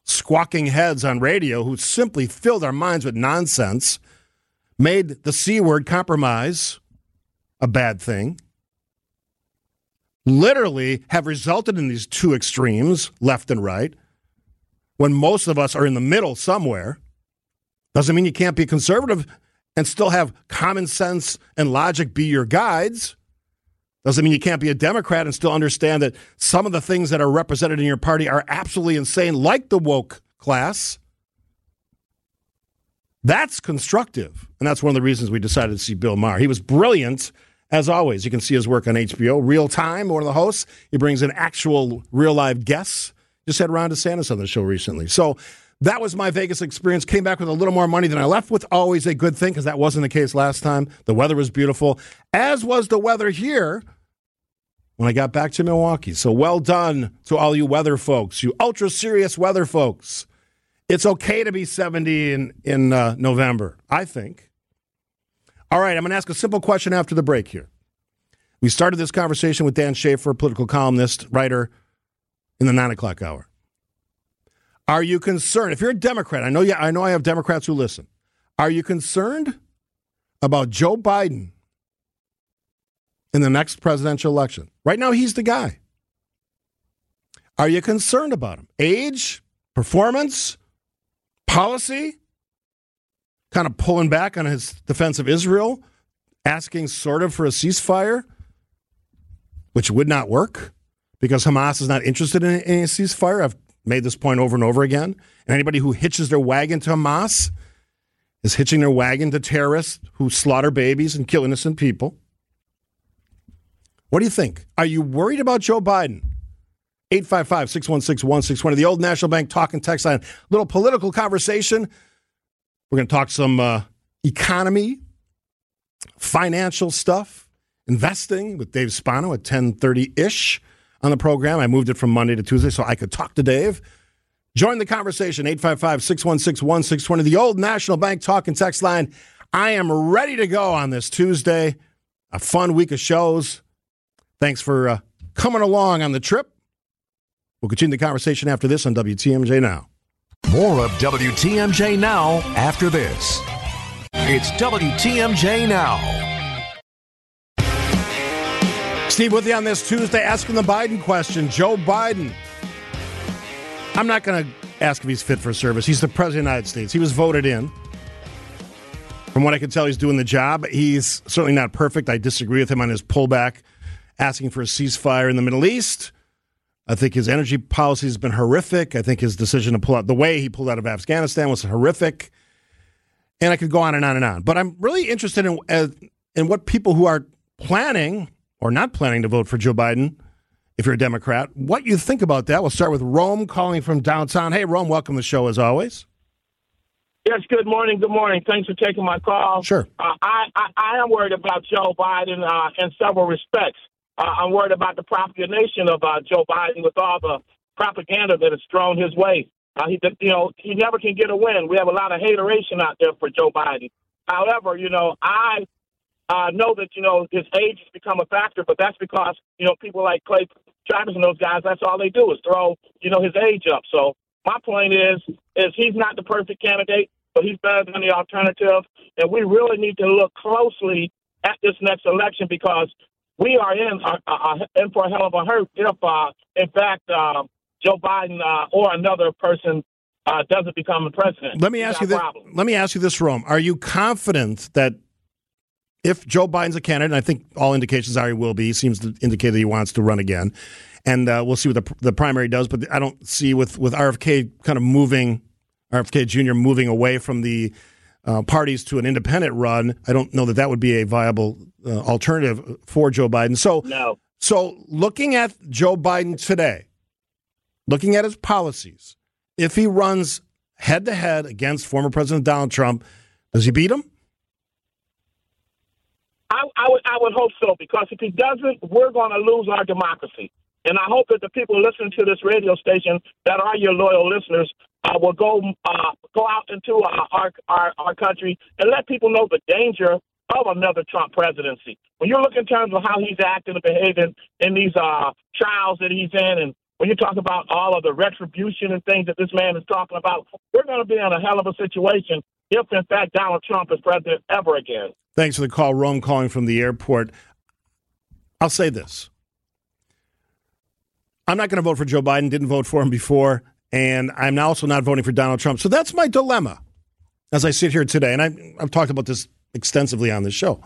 squawking heads on radio who simply filled our minds with nonsense, made the C word compromise a bad thing literally have resulted in these two extremes, left and right, when most of us are in the middle somewhere. Doesn't mean you can't be conservative and still have common sense and logic be your guides. Doesn't mean you can't be a Democrat and still understand that some of the things that are represented in your party are absolutely insane, like the woke class. That's constructive. And that's one of the reasons we decided to see Bill Maher. He was brilliant As always, you can see his work on HBO, real time. One of the hosts, he brings in actual real live guests. Just had Ron DeSantis on the show recently. So that was my Vegas experience. Came back with a little more money than I left with. Always a good thing because that wasn't the case last time. The weather was beautiful, as was the weather here when I got back to Milwaukee. So well done to all you weather folks, you ultra serious weather folks. It's okay to be 70 in, in uh, November, I think. All right, I'm going to ask a simple question after the break here. We started this conversation with Dan Shafer, political columnist, writer, in the nine o'clock hour. Are you concerned? If you're a Democrat, I know, you, I know I have Democrats who listen. Are you concerned about Joe Biden in the next presidential election? Right now, he's the guy. Are you concerned about him? Age, performance, policy? Kind of pulling back on his defense of Israel, asking sort of for a ceasefire, which would not work because Hamas is not interested in a ceasefire. I've made this point over and over again. And anybody who hitches their wagon to Hamas is hitching their wagon to terrorists who slaughter babies and kill innocent people. What do you think? Are you worried about Joe Biden? 855 616 1620, the old National Bank talking text line. Little political conversation. We're going to talk some uh, economy, financial stuff, investing with Dave Spano at 1030 ish on the program. I moved it from Monday to Tuesday so I could talk to Dave. Join the conversation, 855 616 1620, the old National Bank talk and text line. I am ready to go on this Tuesday. A fun week of shows. Thanks for uh, coming along on the trip. We'll continue the conversation after this on WTMJ Now. More of WTMJ Now after this. It's WTMJ Now. Steve with you on this Tuesday, asking the Biden question. Joe Biden. I'm not going to ask if he's fit for service. He's the president of the United States. He was voted in. From what I can tell, he's doing the job. He's certainly not perfect. I disagree with him on his pullback, asking for a ceasefire in the Middle East. I think his energy policy has been horrific. I think his decision to pull out, the way he pulled out of Afghanistan was horrific. And I could go on and on and on. But I'm really interested in, uh, in what people who are planning or not planning to vote for Joe Biden, if you're a Democrat, what you think about that. We'll start with Rome calling from downtown. Hey, Rome, welcome to the show as always. Yes, good morning. Good morning. Thanks for taking my call. Sure. Uh, I, I, I am worried about Joe Biden uh, in several respects. Uh, I'm worried about the propagation of uh, Joe Biden with all the propaganda that is thrown his way. Uh, he, you know, he never can get a win. We have a lot of hateration out there for Joe Biden. However, you know, I uh, know that you know his age has become a factor, but that's because you know people like Clay Travis and those guys. That's all they do is throw you know his age up. So my point is, is he's not the perfect candidate, but he's better than the alternative, and we really need to look closely at this next election because we are in uh, uh, in for a hell of a hurt if, uh, in fact, uh, Joe Biden uh, or another person uh, doesn't become the president. Let me ask you this. Let me ask you this, Rome. Are you confident that if Joe Biden's a candidate, and I think all indications are he will be, he seems to indicate that he wants to run again, and uh, we'll see what the, the primary does. But I don't see with with RFK kind of moving, RFK Jr. moving away from the uh, parties to an independent run. I don't know that that would be a viable uh, alternative for Joe Biden. So, no. so looking at Joe Biden today, looking at his policies, if he runs head to head against former President Donald Trump, does he beat him? I, I would I would hope so because if he doesn't, we're going to lose our democracy. And I hope that the people listening to this radio station that are your loyal listeners uh, will go uh, go out into uh, our, our our country and let people know the danger of another Trump presidency. When you look in terms of how he's acting and behaving in these uh, trials that he's in, and when you talk about all of the retribution and things that this man is talking about, we're going to be in a hell of a situation if, in fact, Donald Trump is president ever again. Thanks for the call, Rome, calling from the airport. I'll say this. I'm not going to vote for Joe Biden, didn't vote for him before, and I'm also not voting for Donald Trump. So that's my dilemma as I sit here today. And I, have talked about this extensively on this show.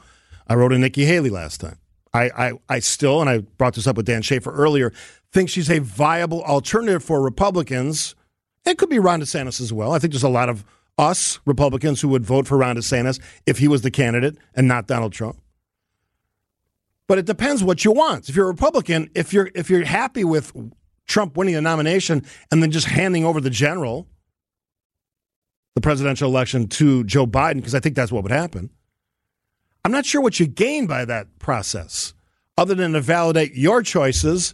I wrote a Nikki Haley last time. I, I, I still, and I brought this up with Dan Shafer earlier, think she's a viable alternative for Republicans. It could be Ron DeSantis as well. I think there's a lot of us Republicans who would vote for Ron DeSantis if he was the candidate and not Donald Trump. But it depends what you want. If you're a Republican, if you're if you're happy with Trump winning the nomination and then just handing over the general, the presidential election to Joe Biden, because I think that's what would happen. I'm not sure what you gain by that process, other than to validate your choices,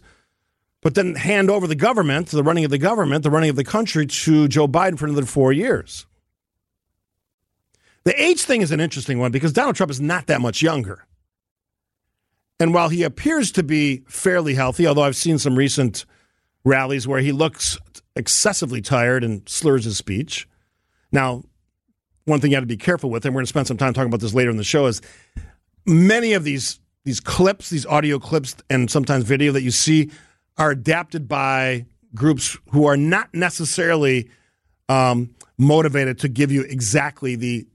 but then hand over the government, the running of the government, the running of the country to Joe Biden for another four years. The age thing is an interesting one because Donald Trump is not that much younger. And while he appears to be fairly healthy, although I've seen some recent rallies where he looks excessively tired and slurs his speech. Now, one thing you have to be careful with, and we're going to spend some time talking about this later in the show, is many of these these clips, these audio clips, and sometimes video that you see are adapted by groups who are not necessarily um, motivated to give you exactly the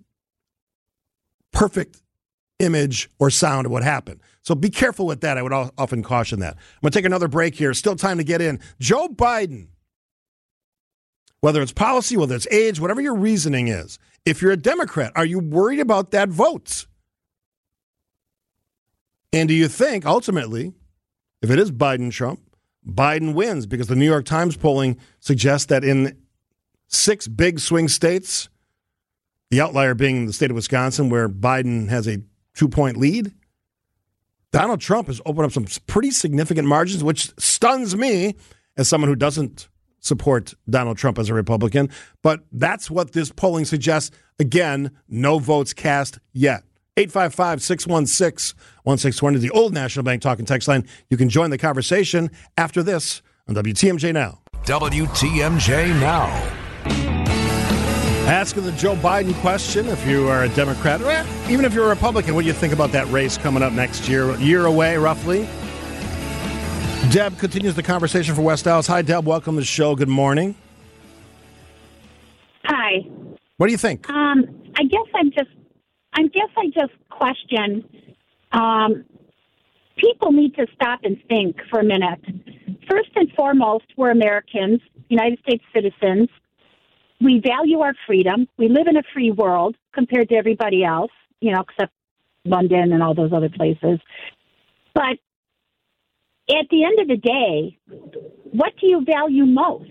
perfect image or sound of what happened. So be careful with that. I would often caution that. I'm going to take another break here. Still time to get in. Joe Biden, whether it's policy, whether it's age, whatever your reasoning is, if you're a Democrat, are you worried about that vote? And do you think ultimately, if it is Biden Trump, Biden wins? Because the New York Times polling suggests that in six big swing states, the outlier being the state of Wisconsin, where Biden has a two point lead, Donald Trump has opened up some pretty significant margins, which stuns me as someone who doesn't support Donald Trump as a Republican. But that's what this polling suggests. Again, no votes cast yet. 855 616 1620, the old National Bank talking text line. You can join the conversation after this on WTMJ Now. WTMJ Now. Asking the Joe Biden question if you are a Democrat, even if you're a Republican, what do you think about that race coming up next year? Year away, roughly. Deb continues the conversation for West Allis. Hi, Deb. Welcome to the show. Good morning. Hi. What do you think? Um, I guess I'm just, I guess I just question. Um, people need to stop and think for a minute. First and foremost, we're Americans, United States citizens we value our freedom. We live in a free world compared to everybody else, you know, except London and all those other places. But at the end of the day, what do you value most?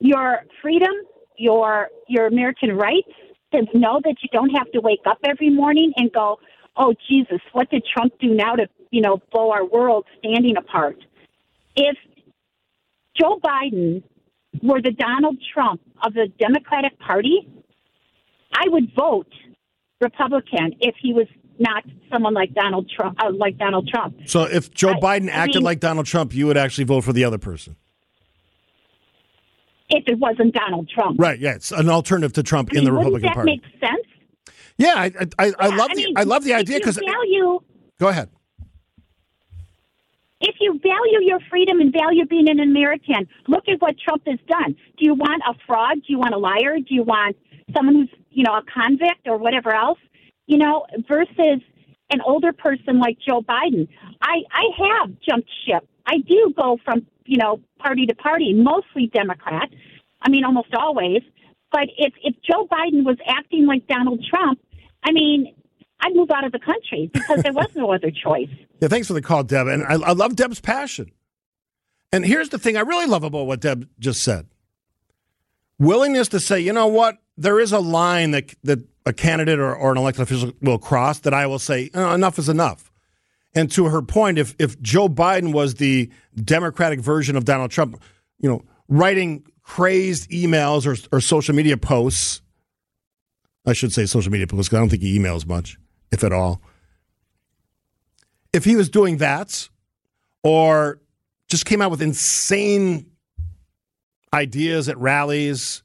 Your freedom, your your American rights to know that you don't have to wake up every morning and go, "Oh Jesus, what did Trump do now to, you know, blow our world standing apart?" If Joe Biden were the Donald Trump of the Democratic Party, I would vote Republican if he was not someone like Donald Trump. Uh, like Donald Trump. So, if Joe I, Biden acted I mean, like Donald Trump, you would actually vote for the other person. If it wasn't Donald Trump, right? Yeah, it's an alternative to Trump I mean, in the Republican that Party. Make sense? Yeah, I I, I, I love the mean, I love the idea because value. Go ahead if you value your freedom and value being an American, look at what Trump has done. Do you want a fraud? Do you want a liar? Do you want someone who's, you know, a convict or whatever else? You know, versus an older person like Joe Biden. I, I have jumped ship. I do go from, you know, party to party, mostly Democrat. I mean, almost always. But if, if Joe Biden was acting like Donald Trump, I mean, I'd move out of the country because there was no (laughs) other choice. Yeah, thanks for the call, Deb. And I, I love Deb's passion. And here's the thing I really love about what Deb just said willingness to say, you know what, there is a line that, that a candidate or, or an elected official will cross that I will say, oh, enough is enough. And to her point, if, if Joe Biden was the Democratic version of Donald Trump, you know, writing crazed emails or, or social media posts, I should say social media posts because I don't think he emails much if at all. If he was doing that or just came out with insane ideas at rallies,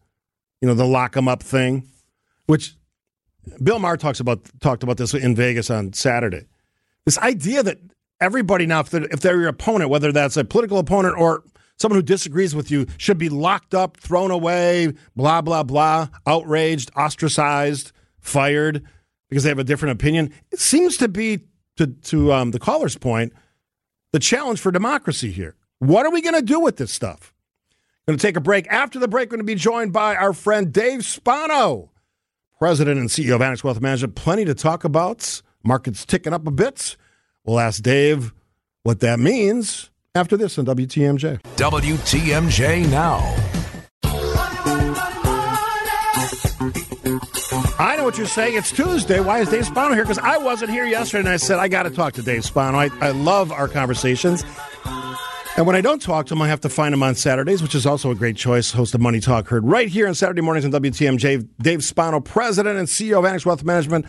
you know, the lock 'em up thing, which Bill Maher talks about talked about this in Vegas on Saturday. This idea that everybody now, if they're, if they're your opponent, whether that's a political opponent or someone who disagrees with you, should be locked up, thrown away, blah blah blah, outraged, ostracized, fired because they have a different opinion. It seems to be, to, to um, the caller's point, the challenge for democracy here. What are we going to do with this stuff? Going to take a break. After the break, we're going to be joined by our friend Dave Spano, president and CEO of Annex Wealth Management. Plenty to talk about. Markets ticking up a bit. We'll ask Dave what that means after this on WTMJ. WTMJ Now. I know what you're saying. It's Tuesday. Why is Dave Spano here? Because I wasn't here yesterday, and I said, I got to talk to Dave Spano. I, I love our conversations. And when I don't talk to him, I have to find him on Saturdays, which is also a great choice. Host of Money Talk, heard right here on Saturday mornings on WTMJ. Dave Spano, President and CEO of Annex Wealth Management.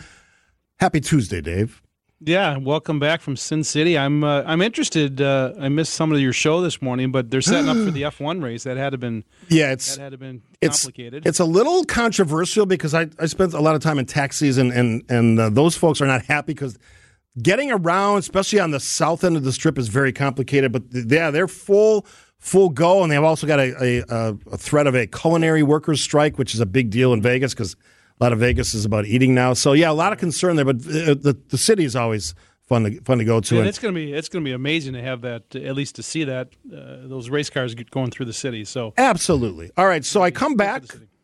Happy Tuesday, Dave. Yeah, welcome back from Sin City. I'm uh, I'm interested. Uh, I missed some of your show this morning, but they're setting up for the (gasps) F1 race. That had to been yeah, it's that had to been it's complicated. it's a little controversial because I, I spent a lot of time in taxis season, and and uh, those folks are not happy because getting around, especially on the south end of the strip, is very complicated. But yeah, they're full full go, and they've also got a, a, a threat of a culinary workers strike, which is a big deal in Vegas because a lot of Vegas is about eating now. So yeah, a lot of concern there. But uh, the the city is always fun to fun to go to. and And it's gonna be it's gonna be amazing to have that at least to see that uh, those race cars going through the city. So absolutely. All right, so I come back.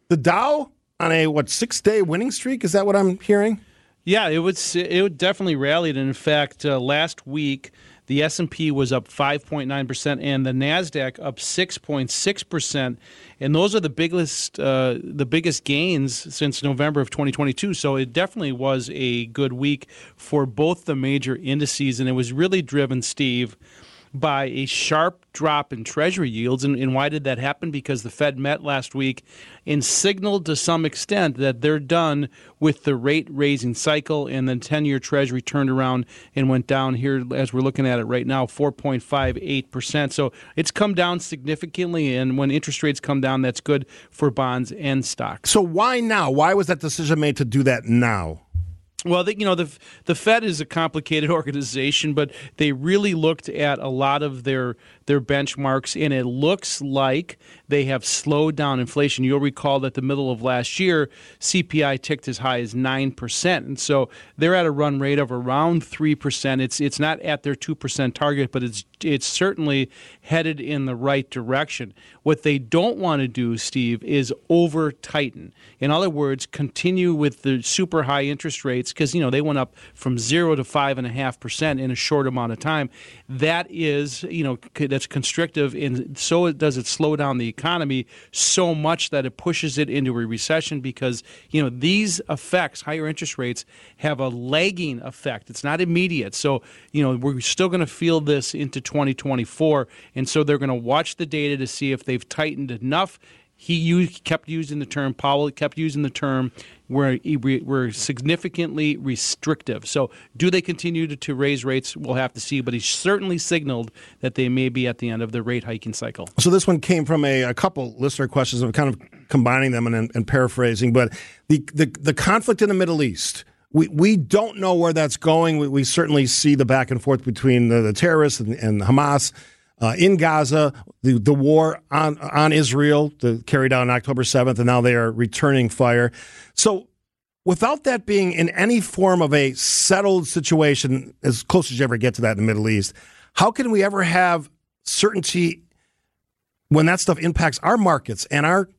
The Dow on a what six day winning streak? Is that what I'm hearing? Yeah, it would it would definitely rallied. And in fact, uh, last week the S and P was up 5.9 percent, and the Nasdaq up 6.6 percent. And those are the biggest uh, the biggest gains since November of 2022. So it definitely was a good week for both the major indices, and it was really driven, Steve, by a sharp drop in treasury yields. And, and, why did that happen? Because the Fed met last week and signaled to some extent that they're done with the rate raising cycle. And then 10 year treasury turned around and went down here as we're looking at it right now 4.58%. So it's come down significantly. And when interest rates come down, that's good for bonds and stocks. So why now? Why was that decision made to do that now? Well, the, you know the the Fed is a complicated (laughs) organization, but they really looked at a lot of their their benchmarks, and it looks like they have slowed down inflation. You'll recall that the middle of last year, CPI ticked as high as nine percent, and so they're at a run rate of around three percent. It's it's not at their two percent target, but it's it's certainly headed in the right direction. What they don't want to do, Steve, is over tighten. In other words, continue with the super high interest rates because you know they went up from zero to five and a half percent in a short amount of time. That is, you know, that's constrictive, and so does it slow down the economy so much that it pushes it into a recession because you know these effects, higher interest rates, have a lagging effect. It's not immediate, so you know we're still going to feel this into 2024, and so they're going to watch the data to see if they've tightened enough he used, kept using the term, Powell kept using the term, we're, we're significantly restrictive. So, do they continue to, to, raise rates? We'll have to see, but he certainly signaled that they may be at the end of the rate hiking cycle. So, this one came from a, a couple listener questions. I'm kind of combining them and, and paraphrasing, but the, the, the conflict in the Middle East. We, we don't know where that's going. We, we certainly see the back and forth between the, the terrorists and, and Hamas uh, in Gaza, the, the war on, on Israel, the, carried out on October 7th, and now they are returning fire. So, without that being in any form of a settled situation, as close as you ever get to that in the Middle East, how can we ever have certainty when that stuff impacts our markets and our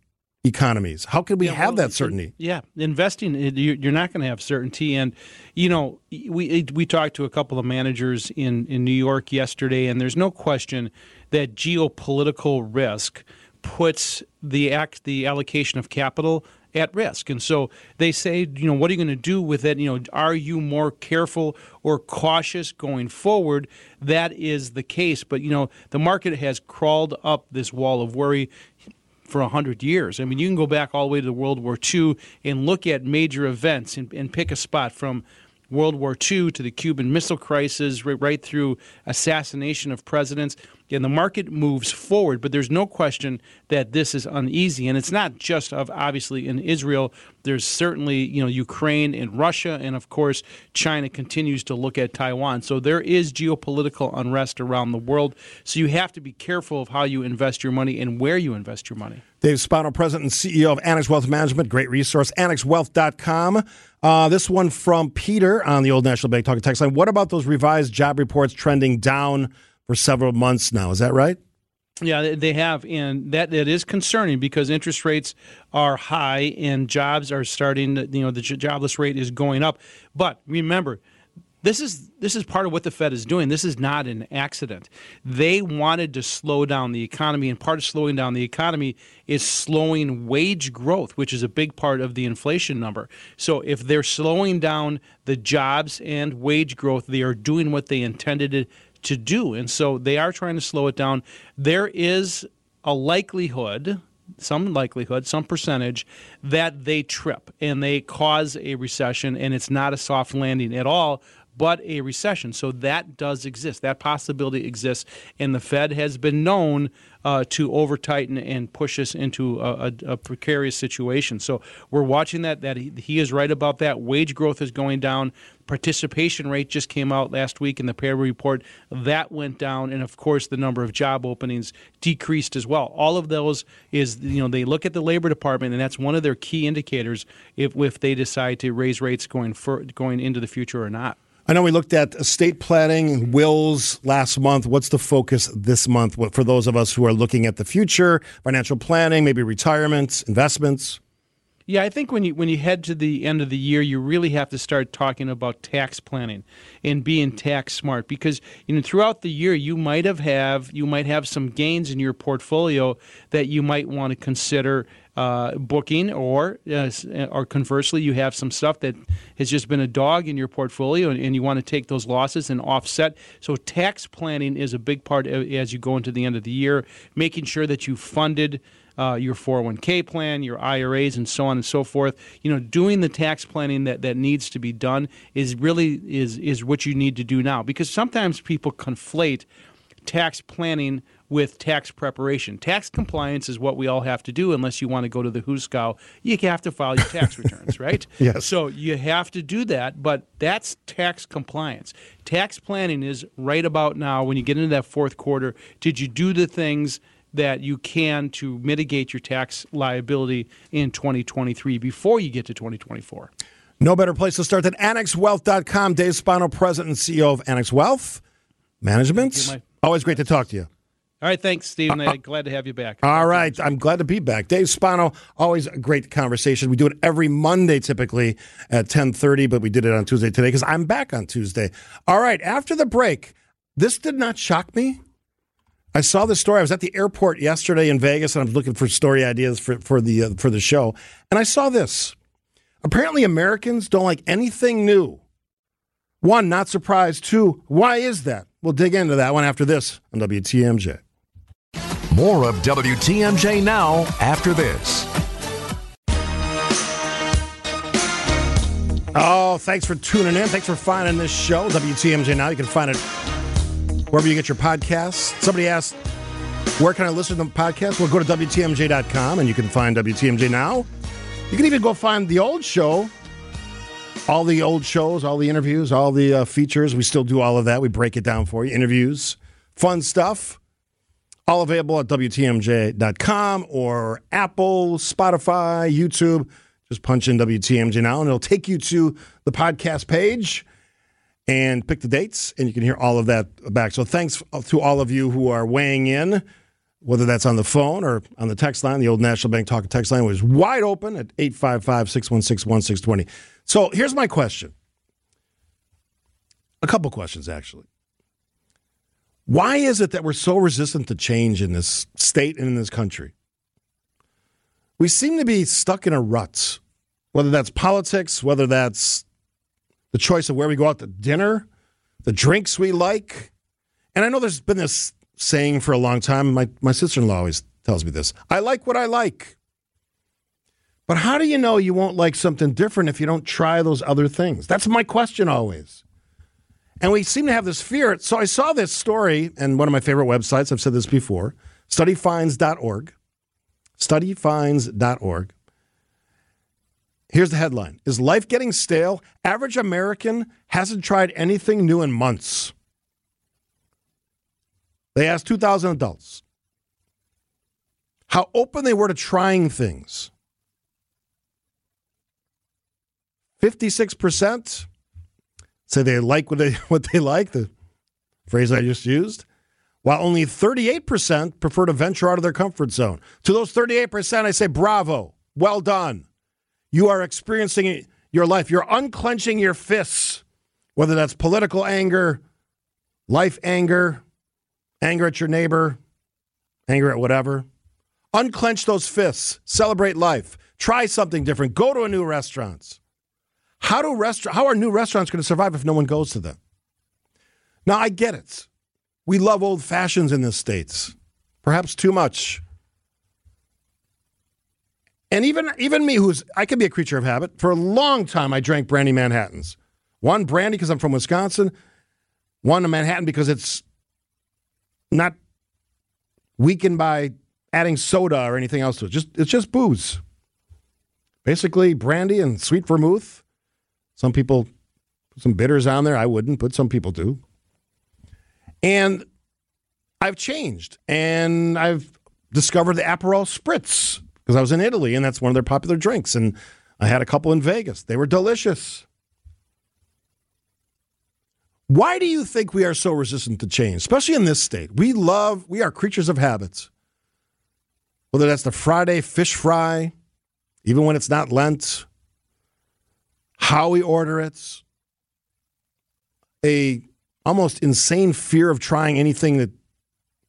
economies. How can we yeah, have well, that certainty? Yeah, investing you're not going to have certainty, and you know we we talked to a couple of managers in in New York yesterday, and there's no question that geopolitical risk puts the act the allocation of capital at risk. And so they say, you know, what are you going to do with it? You know, are you more careful or cautious going forward? That is the case. But, you know, the market has crawled up this wall of worry for 100 years. I mean, you can go back all the way to World War II and look at major events and, and pick a spot from World War II to the Cuban Missile Crisis, right, right through assassination of presidents and the market moves forward. But there's no question that this is uneasy, and it's not just of obviously in Israel. There's certainly you know Ukraine and Russia, and of course China continues to look at Taiwan. So there is geopolitical unrest around the world. So you have to be careful of how you invest your money and where you invest your money. Dave Spano, President and CEO of Annex Wealth Management. Great resource, annexwealth.com. Uh, this one from Peter on the Old National Bank Talking Text line. What about those revised job reports trending down for several months now. Is that right? Yeah, they have, and that that is concerning because interest rates are high and jobs are starting. You know, the jobless rate is going up. But remember, this is this is part of what the Fed is doing. This is not an accident. They wanted to slow down the economy, and part of slowing down the economy is slowing wage growth, which is a big part of the inflation number. So if they're slowing down the jobs and wage growth, they are doing what they intended to do, and so they are trying to slow it down. There is a likelihood some likelihood, some percentage, that they trip and they cause a recession, and it's not a soft landing at all, but a recession. So that does exist. That possibility exists, and the Fed has been known uh, to over tighten and push us into a, a, a, precarious situation. So we're watching that. That he, he, is right about that. Wage growth is going down. Participation rate just came out last week in the payroll report. That went down, and of course the number of job openings decreased as well. All of those is you know they look at the labor department, and that's one of their key indicators if if they decide to raise rates going for, going into the future or not. I know we looked at estate planning, wills last month. What's the focus this month for those of us who are looking at the future, financial planning, maybe retirements, investments? Yeah, I think when you when you head to the end of the year, you really have to start talking about tax planning and being tax smart because you know throughout the year you might have have you might have some gains in your portfolio that you might want to consider uh, booking, or uh, or conversely, you have some stuff that has just been a dog in your portfolio, and, and, you want to take those losses and offset. So tax planning is a big part as you go into the end of the year, making sure that you funded. Uh, your 401k plan, your IRAs, and so on and so forth. You know, doing the tax planning that, that needs to be done is really is is what you need to do now because sometimes people conflate tax planning with tax preparation. Tax compliance is what we all have to do unless you want to go to the Hooskow. You have to file your tax returns, right? (laughs) Yes. So you have to do that, but that's tax compliance. Tax planning is right about now when you get into that fourth quarter. Did you do the things that you can to mitigate your tax liability in 2023 before you get to 2024? No better place to start than AnnexWealth.com. Dave Spano, President and CEO of Annex Wealth Management. Always great to talk to you. All right, thanks, Stephen. Uh, glad to have you back. All right, I'm glad to be back. Dave Spano, always a great conversation. We do it every Monday, typically at 10:30, but we did it on Tuesday today because I'm back on Tuesday. All right, after the break, this did not shock me. I saw this story. I was at the airport yesterday in Vegas, and I was looking for story ideas for for the uh, for the show, and I saw this. Apparently, Americans don't like anything new. One, not surprised. Two, why is that? We'll dig into that one after this on WTMJ. More of WTMJ now after this. Oh, thanks for tuning in. Thanks for finding this show, WTMJ Now. You can find it wherever you get your podcasts. Somebody asked, where can I listen to the podcast? Well, go to WTMJ.com and you can find WTMJ Now. You can even go find the old show, all the old shows, all the interviews, all the uh, features. We still do all of that. We break it down for you. Interviews, fun stuff. All available at WTMJ.com or Apple, Spotify, YouTube. Just punch in WTMJ now and it'll take you to the podcast page and pick the dates and you can hear all of that back. So thanks to all of you who are weighing in, whether that's on the phone or on the text line. The old National Bank Talk text line was wide open at 855 616 1620. So here's my question. A couple questions, actually. Why is it that we're so resistant to change in this state and in this country? We seem to be stuck in a rut, whether that's politics, whether that's the choice of where we go out to dinner, the drinks we like. And I know there's been this saying for a long time. My, my sister in law always tells me this I like what I like. But how do you know you won't like something different if you don't try those other things? That's my question always. And we seem to have this fear. So I saw this story in one of my favorite websites. I've said this before studyfinds.org. Studyfinds.org. Here's the headline Is life getting stale? Average American hasn't tried anything new in months. They asked 2,000 adults how open they were to trying things. 56% say they like what they (laughs) what they like, the phrase I just used, while only 38% prefer to venture out of their comfort zone. To those 38%, I say bravo. Well done. You are experiencing your life. You're unclenching your fists. whether that's political anger, life anger, anger at your neighbor, anger at whatever. Unclench those fists, celebrate life, try something different, go to a new restaurant. How do restaurant how are new restaurants going to survive if no one goes to them? Now I get it. We love old fashions in the states. Perhaps too much. And even even me who's I can be a creature of habit. For a long time I drank brandy Manhattans. One brandy because I'm from Wisconsin, one a Manhattan because it's not weakened by adding soda or anything else to it. Just it's just booze. Basically, brandy and sweet vermouth. Some people put some bitters on there. I wouldn't, but some people do. And I've changed, and I've discovered the Aperol Spritz because I was in Italy, and that's one of their popular drinks. And I had a couple in Vegas. They were delicious. Why do you think we are so resistant to change, especially in this state? We love, we are creatures of habits. Whether that's the Friday fish fry, even when it's not Lent, how we order it, a almost insane fear of trying anything that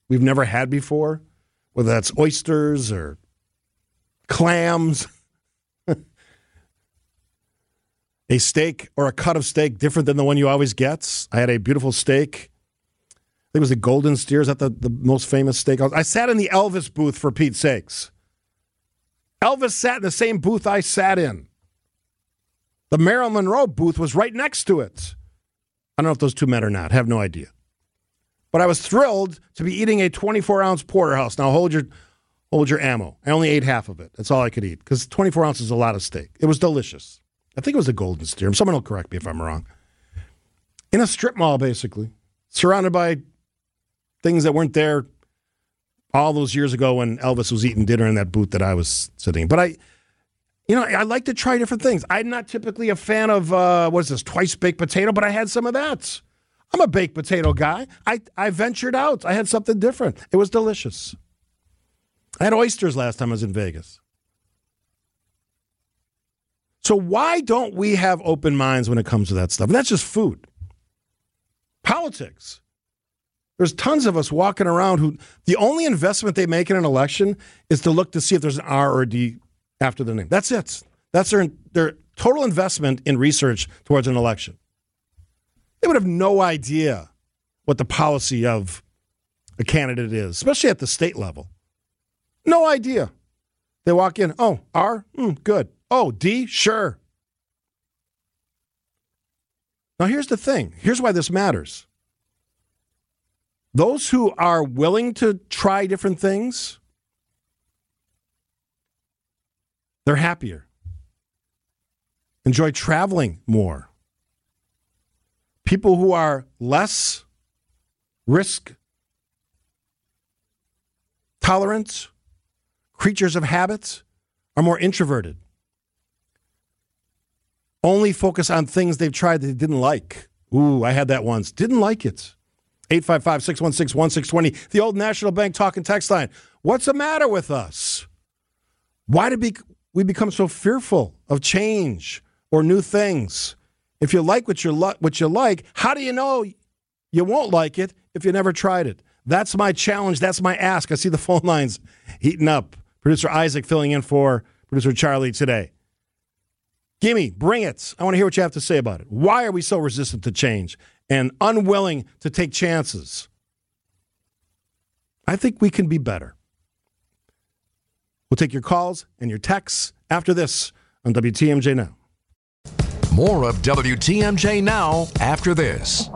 we've never had before, whether that's oysters or clams, (laughs) a steak or a cut of steak different than the one you always get. I had a beautiful steak. I think it was the Golden Steer. Is that the, the most famous steak? I sat in the Elvis booth for Pete's sakes. Elvis sat in the same booth I sat in. The Marilyn Monroe booth was right next to it. I don't know if those two met or not. have no idea. But I was thrilled to be eating a 24 ounce porterhouse. Now hold your hold your ammo. I only ate half of it. That's all I could eat because 24 ounces is a lot of steak. It was delicious. I think it was a golden steer. Someone will correct me if I'm wrong. In a strip mall, basically, surrounded by things that weren't there all those years ago when Elvis was eating dinner in that booth that I was sitting. But I, you know, I like to try different things. I'm not typically a fan of uh, what is this twice baked potato, but I had some of that. I'm a baked potato guy. I I ventured out. I had something different. It was delicious. I had oysters last time I was in Vegas. So why don't we have open minds when it comes to that stuff? And that's just food. Politics. There's tons of us walking around who the only investment they make in an election is to look to see if there's an R or a D after their name. That's it. That's their their total investment in research towards an election. They would have no idea what the policy of a candidate is, especially at the state level. No idea. They walk in, oh, R, mm, good. Oh, D, sure. Now, here's the thing here's why this matters. Those who are willing to try different things, they're happier, enjoy traveling more. People who are less risk tolerant, creatures of habits, are more introverted. Only focus on things they've tried that they didn't like. Ooh, I had that once. Didn't like it. 855 616 1620. The old National Bank talking text line. What's the matter with us? Why did we become so fearful of change or new things? If you like what you, what you like, how do you know you won't like it if you never tried it? That's my challenge. That's my ask. I see the phone lines heating up. Producer Isaac filling in for producer Charlie today. Gimme, bring it. I want to hear what you have to say about it. Why are we so resistant to change and unwilling to take chances? I think we can be better. We'll take your calls and your texts after this on WTMJ Now. More of WTMJ Now after this.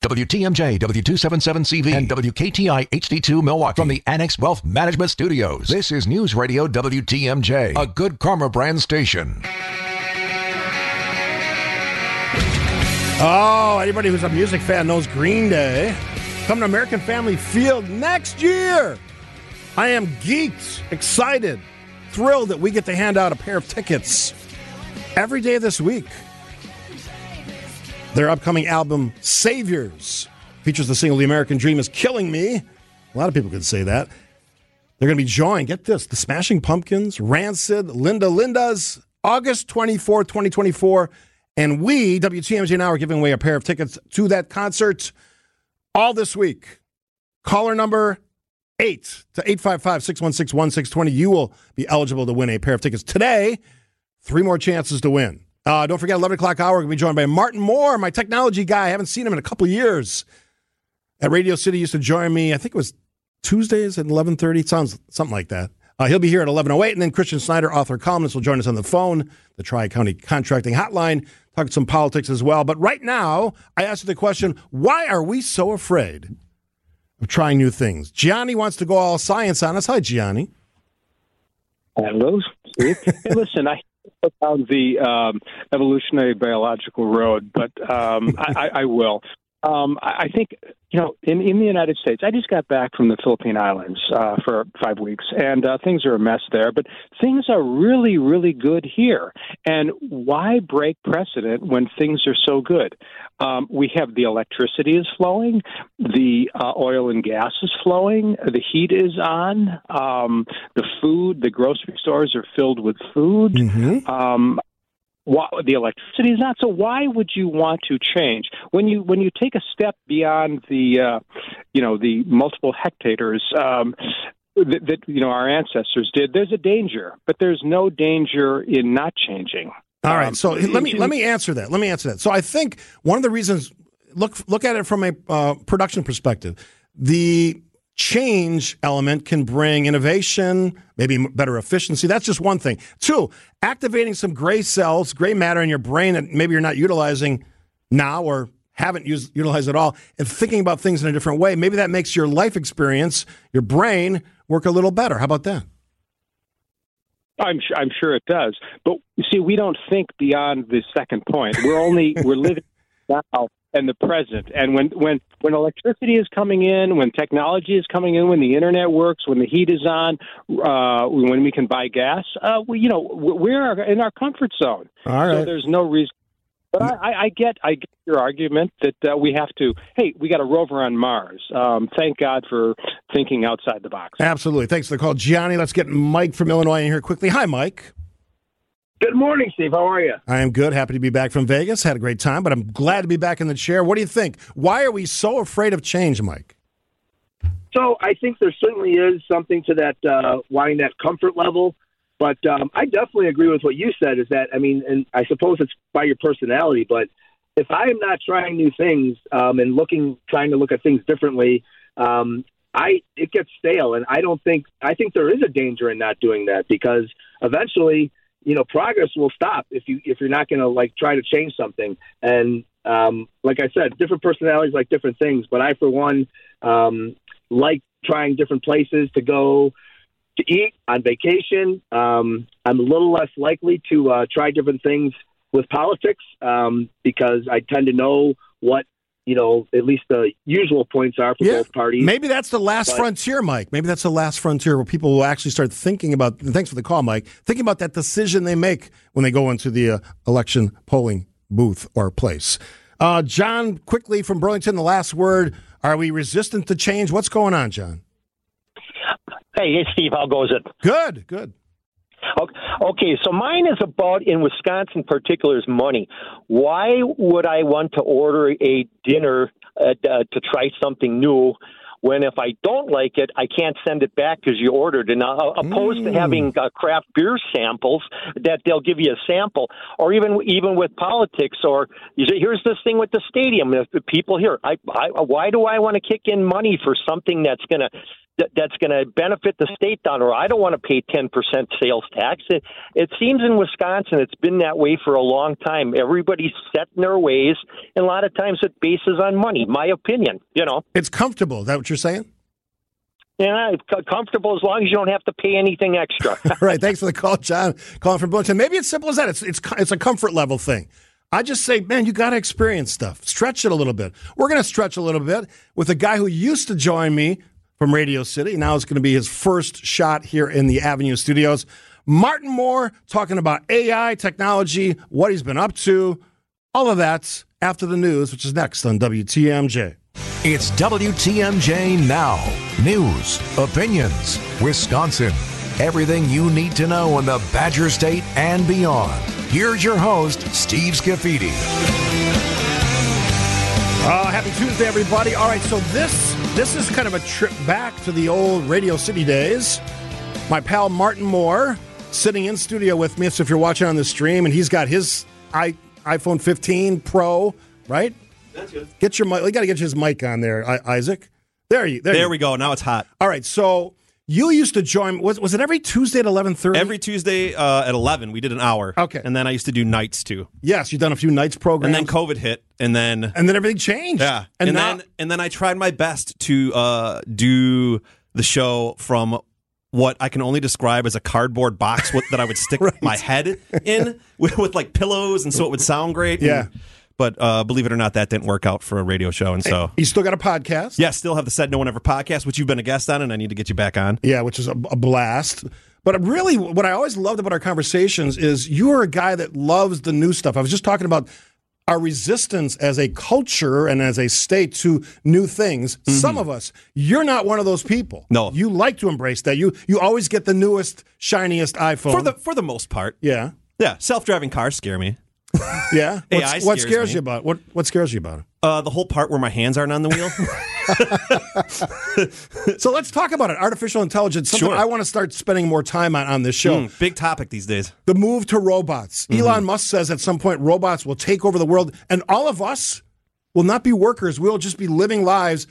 WTMJ, W277CV, and WKTI HD2 Milwaukee from the Annex Wealth Management Studios. This is News Radio WTMJ, a good karma brand station. Oh, anybody who's a music fan knows Green Day. Come to American Family Field next year. I am geeked, excited, thrilled that we get to hand out a pair of tickets every day this week. Their upcoming album, Saviors, features the single The American Dream is Killing Me. A lot of people could say that. They're going to be joined, get this, the Smashing Pumpkins, Rancid, Linda Lindas, August 24, 2024 And we, WTMJ Now, are giving away a pair of tickets to that concert all this week. Caller number eight to 855 616 1620. You will be eligible to win a pair of tickets today. Three more chances to win. Uh, don't forget, 11 o'clock hour, to be joined by Martin Moore, my technology guy. I haven't seen him in a couple years. At Radio City, used to join me, I think it was Tuesdays at 11.30. Sounds something like that. Uh, he'll be here at 11.08, and then Christian Schneider, author columnist, will join us on the phone, the Tri-County Contracting Hotline, talk some politics as well. But right now, I ask you the question, why are we so afraid of trying new things? Gianni wants to go all science on us. Hi, Gianni. Hello, (laughs) hey, listen, I down the um, evolutionary biological road, but um, I, I, will. Um, I think you know in in the United States. I just got back from the Philippine Islands uh, for five weeks, and uh, things are a mess there. But things are really, really good here. And why break precedent when things are so good? Um, we have the electricity is flowing, the uh, oil and gas is flowing, the heat is on, um, the food, the grocery stores are filled with food. Mm-hmm. Why, the electricity is not. So why would you want to change when you when you take a step beyond the uh, you know the multiple hectares um, that, that you know our ancestors did? There's a danger, but there's no danger in not changing. All right, Um, so let me let me answer that. Let me answer that. So I think one of the reasons look look at it from a uh, production perspective, the change element can bring innovation, maybe better efficiency. That's just one thing. Two, activating some gray cells, gray matter in your brain that maybe you're not utilizing now or haven't used, utilized at all, and thinking about things in a different way. Maybe that makes your life experience, your brain, work a little better. How about that? I'm sure, I'm sure it does. But you see, we don't think beyond the second point. We're only we're living (laughs) now and the present. And when when when electricity is coming in, when technology is coming in, when the internet works, when the heat is on, uh, when we can buy gas, uh, we, you know, we're in our comfort zone. All right. So there's no reason. But I, I, I get I get your argument that uh, we have to. Hey, we got a rover on Mars. Um, thank God for thinking outside the box. Absolutely. Thanks for the call, Gianni. Let's get Mike from Illinois in here quickly. Hi, Mike. Good morning, Steve. How are you? I am good. Happy to be back from Vegas. Had a great time, but I'm glad to be back in the chair. What do you think? Why are we so afraid of change, Mike? So I think there certainly is something to that uh, wanting that comfort level. But um, I definitely agree with what you said. Is that I mean, and I suppose it's by your personality. But if I am not trying new things um, and looking, trying to look at things differently, um, I it gets stale. And I don't think I think there is a danger in not doing that because eventually, you know, progress will stop if you if you're not going to like try to change something. And um, like I said, different personalities like different things. But I, for one, um, like trying different places to go to eat on vacation. Um, I'm a little less likely to uh, try different things with politics um, because I tend to know what you know at least the usual points are for both parties. Maybe that's the last But- frontier, Mike. Maybe that's the last frontier where people will actually start thinking about. and Thanks for the call, Mike. Thinking about that decision they make when they go into the uh, election polling booth or place. Uh, John, quickly from Burlington, the last word. Are we resistant to change? What's going on, John? Hey, hey, Steve, how goes it? Good, good. Okay, so mine is about in Wisconsin, particular, is money. Why would I want to order a dinner uh, uh, to try something new? When if I don't like it, I can't send it back because you ordered it. Now, opposed to having uh, craft beer samples that they'll give you a sample, or even even with politics, or you say, here's this thing with the stadium. If the people here, I, I, why do I want to kick in money for something that's going to that, that's going to benefit the state down or I don't want to pay 10% sales tax. It, it seems in Wisconsin it's been that way for a long time. Everybody's set in their ways, and a lot of times it bases on money, my opinion, you know. It's comfortable. Is that what you're saying? Yeah, it's comfortable as long as you don't have to pay anything extra. (laughs) All right. Thanks for the call, John. Calling from Burlington. Maybe it's simple as that. It's it's it's a comfort level thing. I just say, man, you got to experience stuff. Stretch it a little bit. We're going to stretch a little bit with a guy who used to join me from Radio City. Now it's going to be his first shot here in the Avenue Studios. Martin Moore talking about AI, technology, what he's been up to, all of that after the news, which is next on WTMJ. It's WTMJ Now. News, opinions, Wisconsin. Everything you need to know in the Badger State and beyond. here's your host, Steve Scafidi. Uh, happy Tuesday, everybody. All right, so this this is kind of a trip back to the old Radio City days. My pal Martin Moore sitting in studio with me. So if you're watching on the stream, and he's got his i iPhone 15 Pro, right? That's good. Get your mic. You got to get his mic on there, I, Isaac. There you. There, There you. we go. Now it's hot. All right, so you used to join. Was was it every Tuesday at 11:30? Every Tuesday uh, at 11, we did an hour. Okay. And then I used to do nights too. Yes, you've done a few nights programs. And then COVID hit, and then and then everything changed. Yeah, And and, now- then and then I tried my best to uh, do the show from what I can only describe as a cardboard box that I would stick (laughs) my head in with, with like pillows, and so it would sound great. and- Yeah. But uh, believe it or not, that didn't work out for a radio show, and so you still got a podcast. yeah, still have the Said No One Ever podcast, which you've been a guest on, and I need to get you back on. Yeah, which is a, a blast. But really, what I always loved about our conversations is you are a guy that loves the new stuff. I was just talking about our resistance as a culture and as a state to new things. Some of us, you're not one of those people. Mm-hmm. No, you like to embrace that. You you always get the newest, shiniest iPhone For the for the most part, yeah, yeah. Self driving cars scare me. (laughs) yeah. AI what scares scares you about what what scares you about it? Uh, the whole part where my hands aren't on the wheel. (laughs) So let's talk about it. Artificial intelligence. Something Sure. I want to start spending more time on on this show. Mm, big topic these days. the move to robots. Mm-hmm. Elon Musk says at some point robots will take over the world, and all of us will not be workers. We'll just be living lives.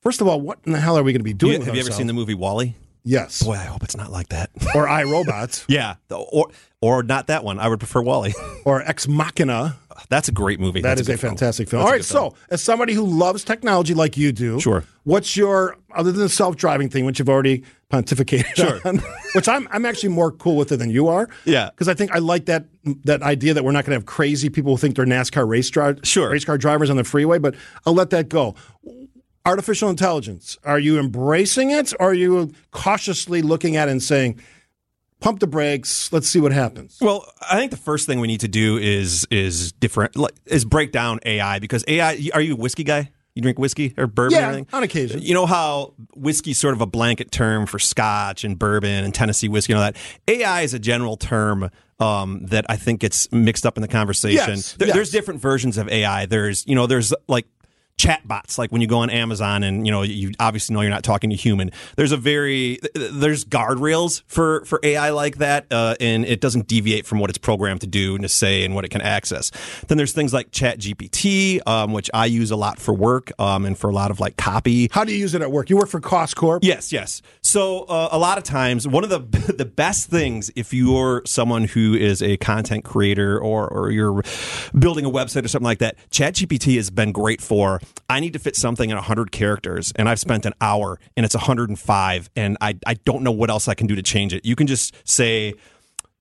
First of all, what in the hell are we going to be doing? You- with have you ever seen the movie WALL-E? Yes. Boy, I hope it's not like that. (laughs) or iRobots (laughs) yeah, or or not that one. I would prefer WALL-E. (laughs) or Ex Machina? That's a great movie. That That's is a, film. fantastic film. That's All a film. so as somebody who loves technology like you do, Sure. What's your other than the self-driving thing, which you've already pontificated Sure. on, which I'm I'm actually more cool with it than you are. Yeah. because I think I like that that idea that we're not going to have crazy people who think they're NASCAR race dri- Sure. race car drivers on the freeway. But I'll let that go. Artificial intelligence. Are you embracing it, or are you cautiously looking at it and saying, "Pump the brakes. Let's see what happens." Well, I think the first thing we need to do is is different is break down AI because AI. Are you a whiskey guy? You drink whiskey or bourbon? Yeah, or anything? on occasion. You know how whiskey's sort of a blanket term for Scotch and bourbon and Tennessee whiskey and all that. AI is a general term um, that I think gets mixed up in the conversation. Yes, There- yes. There's different versions of AI. There's you know there's like chat bots like when you go on amazon and you know you obviously know you're not talking to human there's a very there's guardrails for for ai like that uh, and it doesn't deviate from what it's programmed to do and to say and what it can access then there's things like chat gpt um, which i use a lot for work um, and for a lot of like copy How do you use it at work? You work for Cost Corp. Yes, yes. So uh, a lot of times, one of the (laughs) the best things if you're someone who is a content creator or or you're building a website or something like that, ChatGPT has been great for. I need to fit something in 100 characters, and I've spent an hour, and it's 105, and I I don't know what else I can do to change it. You can just say.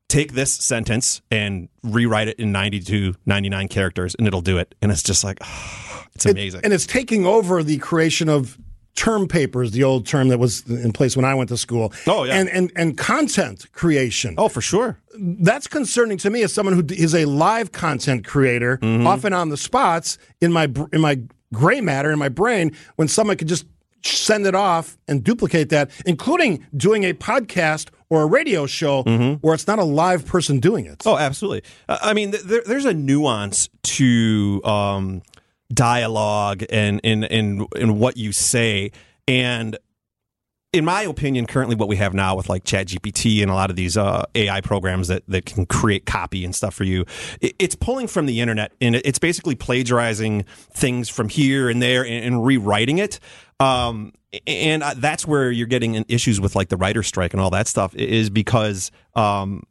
Take this sentence and rewrite it in 92, 99 characters, and it'll do it. And it's just like, (sighs) it's It- amazing. and it's taking over the creation of term papers, the old term that was in place when I went to school. Oh, yeah. And and and content creation. Oh, for sure. That's concerning to me as someone who is a live content creator, Mm-hmm. often on the spots in my in my gray matter in my brain when someone could just send it off and duplicate that, including doing a podcast or a radio show where it's not a live person doing it. Mm-hmm. Oh, absolutely. Uh, I mean, there, there's a nuance to um, dialogue and in in in what you say, and in my opinion, currently what we have now with like ChatGPT and a lot of these uh, AI programs that that can create copy and stuff for you, it, it's pulling from the internet and it's basically plagiarizing things from here and there and, and rewriting it. Um, and uh, that's where you're getting issues with like the writer strike and all that stuff is because um,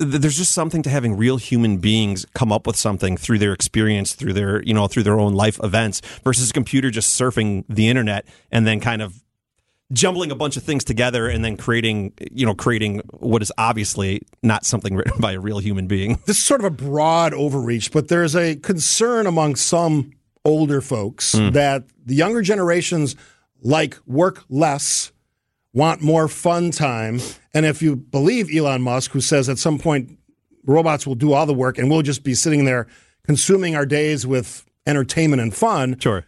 there's just something to having real human beings come up with something through their experience, through their you know through their own life events, versus a computer just surfing the internet and then kind of jumbling a bunch of things together and then creating you know creating what is obviously not something (laughs) written by a real human being. this is sort of a broad overreach, but there's a concern among some older folks Hmm. that the younger generations like work less, want more fun time. And if you believe Elon Musk, who says at some point robots will do all the work and we'll just be sitting there consuming our days with entertainment and fun. Sure.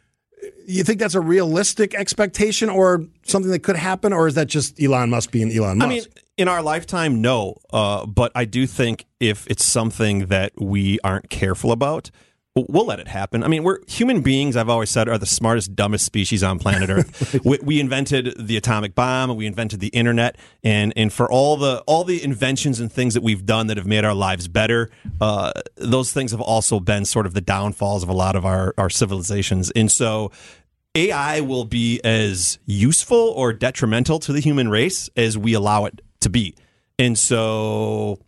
You think that's a realistic expectation or something that could happen, or is that just Elon Musk being Elon Musk? I mean, in our lifetime, no. Uh, but I do think if it's something that we aren't careful about, we'll- let it happen. I mean, we're human beings. I've always said are the smartest, dumbest species on planet Earth. (laughs) we, we invented the atomic bomb. We invented the internet, and and for all the all the inventions and things that we've done that have made our lives better, uh, those things have also been sort of the downfalls of a lot of our our civilizations. And so. AI will be as useful or detrimental to the human race as we allow it to be. And so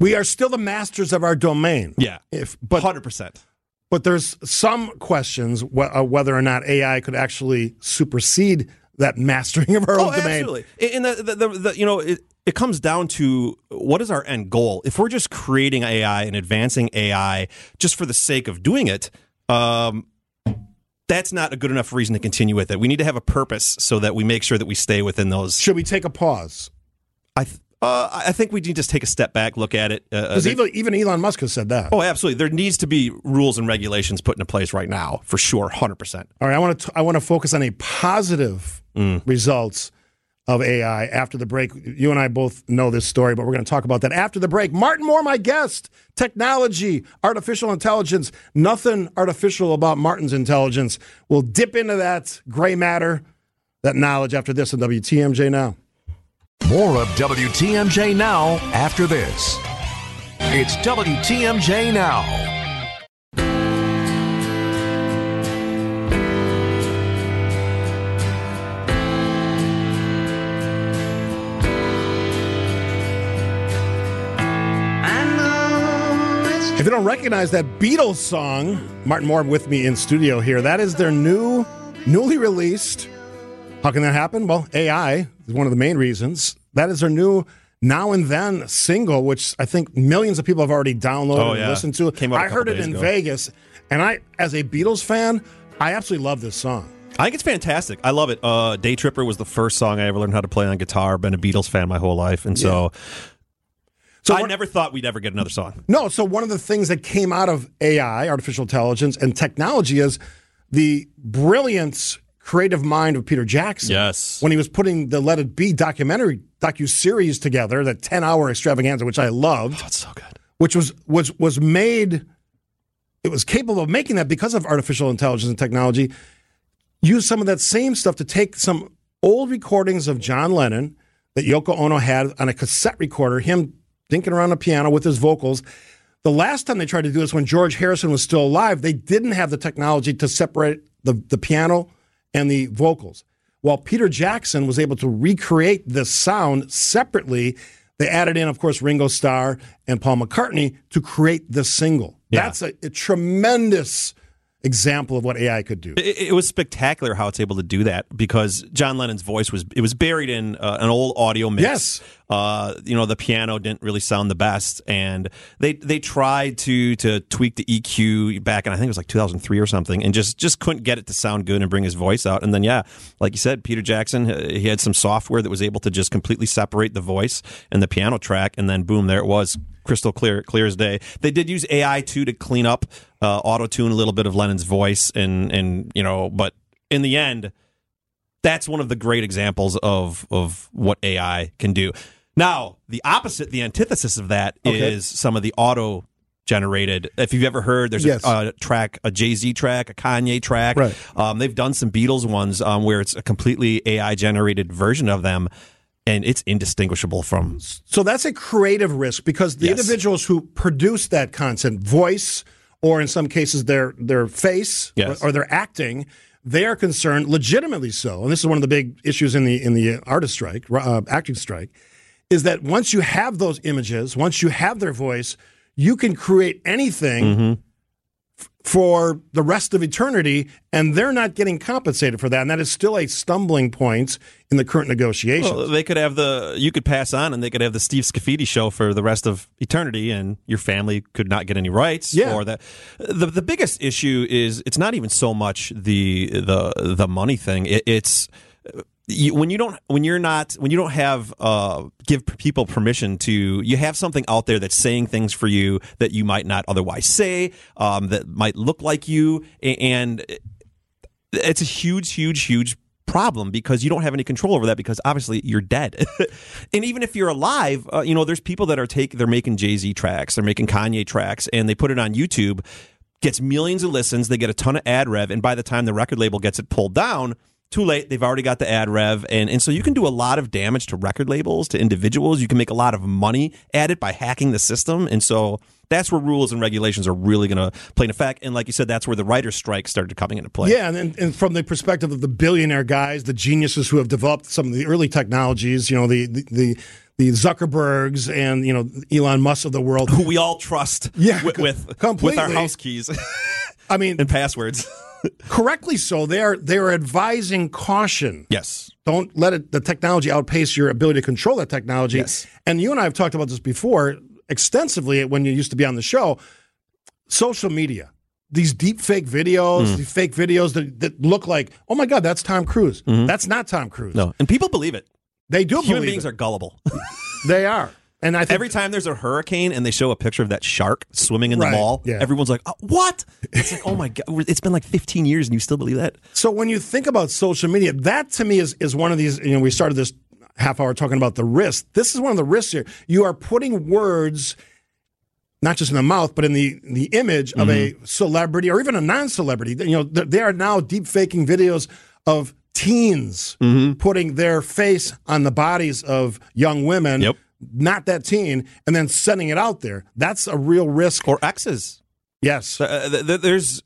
we are still the masters of our domain. Yeah. If but 100%. But there's some questions wh- uh, whether or not AI could actually supersede that mastering of our Oh, own domain. absolutely. And the, the, the, the you know, it, it comes down to what is our end goal? If we're just creating AI and advancing AI just for the sake of doing it, um, that's not a good enough reason to continue with it. We need to have a purpose so that we make sure that we stay within those. Should we take a pause? I th- uh, I think we need to just take a step back, look at it. Uh, Because there- even, even Elon Musk has said that. oh, absolutely. There needs to be rules and regulations put into place right now, for sure, hundred percent. All right, I want to I want to focus on a positive Mm. results of AI after the break. You and I both know this story, but we're going to talk about that after the break. Martin Moore, my guest. Technology, artificial intelligence. Nothing artificial about Martin's intelligence. We'll dip into that gray matter, that knowledge after this on WTMJ now. More of WTMJ Now after this. It's WTMJ Now. If you don't recognize that Beatles song, Martin Moore with me in studio here. That is their new, newly released. How can that happen? Well, AI is one of the main reasons. That is their new Now and Then single, which I think millions of people have already downloaded Oh, and listened to. Came out I heard it in ago. Vegas, and I, as a Beatles fan, I absolutely love this song. I think it's fantastic. I love it. Uh, Day Tripper was the first song I ever learned how to play on guitar. Been a Beatles fan my whole life, and so, So I never thought we'd ever get another song. No, so one of the things that came out of AI, artificial intelligence, and technology is the brilliant creative mind of Peter Jackson. Yes. When he was putting the Let It Be documentary docu series together, that ten hour extravaganza, which I loved. Oh, That's so good. Which was was was made. It was capable of making that because of artificial intelligence and technology. Use some of that same stuff to take some old recordings of John Lennon that Yoko Ono had on a cassette recorder, him dinking around the piano with his vocals. The last time they tried to do this, when George Harrison was still alive, they didn't have the technology to separate the, the piano and the vocals. While Peter Jackson was able to recreate this sound separately, they added in, of course, Ringo Starr and Paul McCartney to create this single. Yeah. That's a, a tremendous example of what AI could do. It, it was spectacular how it's able to do that because John Lennon's voice was it was buried in uh, an old audio mix. Yes. Uh, you know the piano didn't really sound the best, and they they tried to to tweak the EQ back and I think it was like 2003 or something, and just just couldn't get it to sound good and bring his voice out. And then yeah, like you said, Peter Jackson uh, he had some software that was able to just completely separate the voice and the piano track, and then boom, there it was. Crystal clear, clear as day. They did use AI too to clean up, uh, auto tune a little bit of Lennon's voice, and and you know, but in the end, that's one of the great examples of of what AI can do. Now, the opposite, the antithesis of that is Okay. some of the auto generated. If you've ever heard, there's Yes. a, a track, a Jay Z track, a Kanye track. Right. Um, they've done some Beatles ones um, where it's a completely AI generated version of them, and it's indistinguishable from. So that's a creative risk because the Yes. individuals who produce that content, voice, or in some cases their their face Yes. or, or their acting, they are concerned, legitimately so. And this is one of the big issues in the in the artist strike, uh, acting strike, is that once you have those images, once you have their voice, you can create anything Mm-hmm. For the rest of eternity, and they're not getting compensated for that. And that is still a stumbling point in the current negotiations. Well, they could have the you could pass on, and they could have the Steve Scafidi show for the rest of eternity, and your family could not get any rights. Yeah. Or that the the biggest issue is it's not even so much the the the money thing. It, it's you, when you don't when you're not when you don't have uh, give people permission to you have something out there that's saying things for you that you might not otherwise say um, that might look like you and it's a huge huge huge problem because you don't have any control over that because obviously you're dead. (laughs) and even if you're alive, uh, you know, there's people that are take they're making Jay-Z tracks, they're making Kanye tracks and they put it on YouTube, gets millions of listens, they get a ton of ad rev and by the time the record label gets it pulled down, too late. They've already got the ad rev, and and so you can do a lot of damage to record labels, to individuals. You can make a lot of money at it by hacking the system, and so that's where rules and regulations are really going to play in effect. And like you said, that's where the writers' strike started coming into play. Yeah, and, and, and from the perspective of the billionaire guys, the geniuses who have developed some of the early technologies, you know, the the, the the Zuckerbergs and you know Elon Musk of the world, who we all trust, yeah, with with, completely. with our house keys. I mean, (laughs) and passwords. (laughs) correctly so. They are they are advising caution. Yes. Don't let it, the technology outpace your ability to control that technology. Yes. And you and I have talked about this before extensively when you used to be on the show. Social media, these deep fake videos, Mm. these fake videos that, that look like, oh my God, that's Tom Cruise. That's not Tom Cruise. Mm-hmm. No, and people believe it. They do Human believe beings it. are gullible. They are. And I think Every time there's a hurricane and they show a picture of that shark swimming in the Right, mall, yeah. everyone's like, oh, "What?" It's like, "Oh my god, it's been like 15 years and you still believe that?" So when you think about social media, that to me is is one of these. You know, we started this half hour talking about the risk. This is one of the risks here. You are putting words, not just in the mouth, but in the the image of a mm-hmm. celebrity or even a non-celebrity. You know, they are now deep faking videos of teens mm-hmm. putting their face on the bodies of young women. Yep. Not that teen, and then sending it out there. That's a real risk. Or exes. Yes. Uh, th- th- there's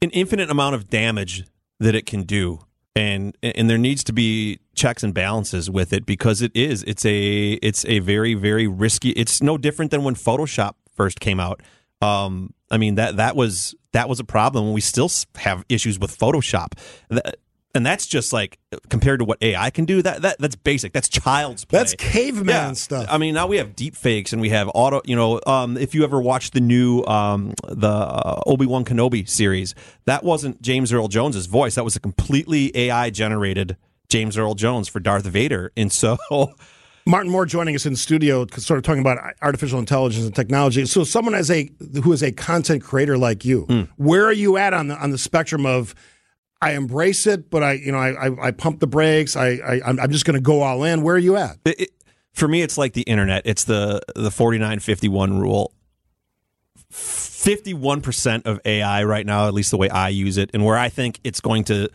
an infinite amount of damage that it can do, and and there needs to be checks and balances with it because it is it's a it's a very very risky. It's no different than when Photoshop first came out. Um, I mean that that was that was a problem. We still have issues with Photoshop. And that's just like compared to what AI can do. That that that's basic. That's child's play. That's caveman Yeah. stuff. I mean, now we have deep fakes and we have auto. You know, um, if you ever watched the new um, the uh, Obi Wan Kenobi series, that wasn't James Earl Jones's voice. That was a completely AI generated James Earl Jones for Darth Vader. And so, (laughs) Martin Moore joining us in studio, sort of talking about artificial intelligence and technology. So, someone as a who is a content creator like you, Hmm. where are you at on the on the spectrum of I embrace it, but I you know I I, I pump the brakes. I, I I'm just going to go all in. Where are you at? it, it- for me, it's like the internet. It's the the 49-51 rule. Fifty one percent of AI right now, at least the way I use it, and where I think it's going to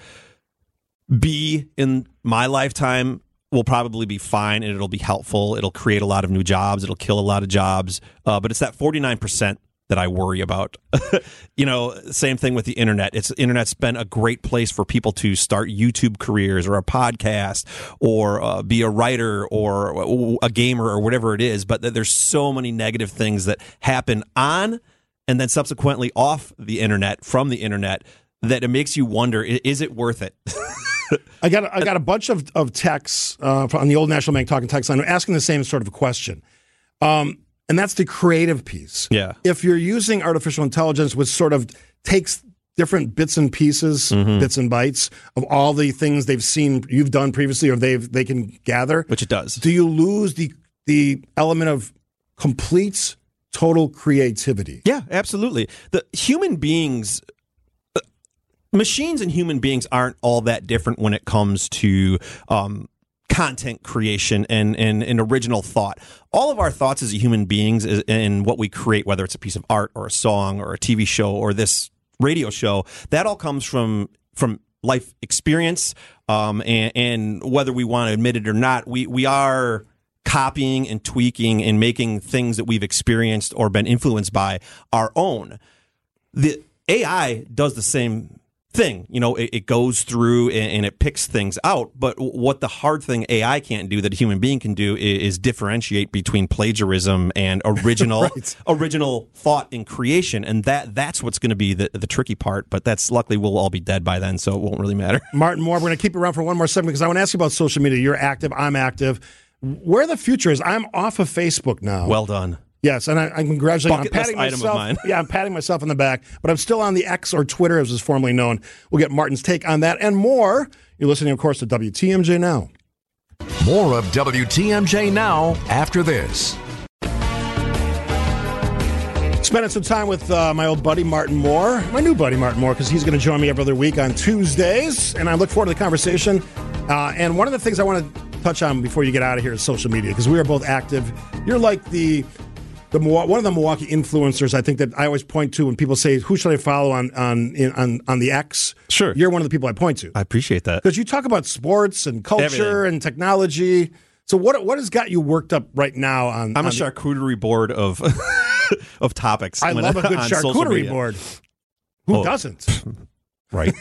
be in my lifetime will probably be fine and it'll be helpful. It'll create a lot of new jobs. It'll kill a lot of jobs. Uh, but it's that 49% that I worry about. (laughs) you know, same thing with the internet. It's internet's been a great place for people to start YouTube careers or a podcast or uh, be a writer or a gamer or whatever it is. But there's so many negative things that happen on and then subsequently off the internet from the internet that it makes you wonder: is it worth it? (laughs) I got I got a bunch of of texts uh, on the old National Bank talking text line asking the same sort of question, um, and that's the creative piece. Yeah. If you're using artificial intelligence, which sort of takes different bits and pieces, Mm-hmm. bits and bytes of all the things they've seen you've done previously, or they've they can gather, which it does. Do you lose the the element of complete total creativity? Yeah, absolutely. The human beings uh, machines and human beings aren't all that different when it comes to um, content creation and, and, and original thought. All of our thoughts as human beings and what we create, whether it's a piece of art or a song or a TV show or this radio show, that all comes from from life experience. Um, and, and whether we want to admit it or not, we we are copying and tweaking and making things that we've experienced or been influenced by our own. The AI does the same thing. You know, it, it goes through and, and it picks things out. But what the hard thing AI can't do that a human being can do is, is differentiate between plagiarism and (laughs) original original thought and creation. And that that's what's going to be the, the tricky part. But that's luckily we'll all be dead by then, so it won't really matter. (laughs) Martin Moore, we're going to keep you around for one more segment because I want to ask you about social media. You're active, I'm active. Where the future is, I'm off of Facebook now. Well done. Yes, and I, I'm congratulating. I'm Bucket list patting item of myself. mine. yeah, I'm patting myself on the back, but I'm still on the X or Twitter, as is formerly known. We'll get Martin's take on that and more. You're listening, of course, to WTMJ now. More of WTMJ now after this. Spending some time with uh, my old buddy Martin Moore, my new buddy Martin Moore, because he's going to join me every other week on Tuesdays, and I look forward to the conversation. Uh, and one of the things I want to touch on before you get out of here is social media, because we are both active. You're like the the one of the Milwaukee influencers. I think that I always point to when people say, "Who should I follow on on in, on on the X?" Sure, you're one of the people I point to. I appreciate that because you talk about sports and culture Everything. and technology. So what what has got you worked up right now on? I'm on a charcuterie board of (laughs) of topics. I love a good (laughs) charcuterie board. Who Oh. doesn't? (laughs) Right.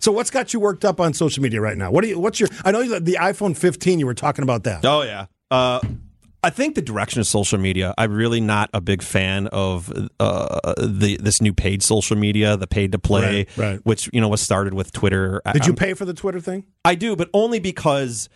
so what's got you worked up on social media right now? What do you? What's your? I know the iPhone 15. You were talking about that. Oh yeah. Uh, I think the direction of social media. I'm really not a big fan of uh, the this new paid social media, the paid to play, Right, right. which you know was started with Twitter. Did you I'm- pay for the Twitter thing? I do, but only because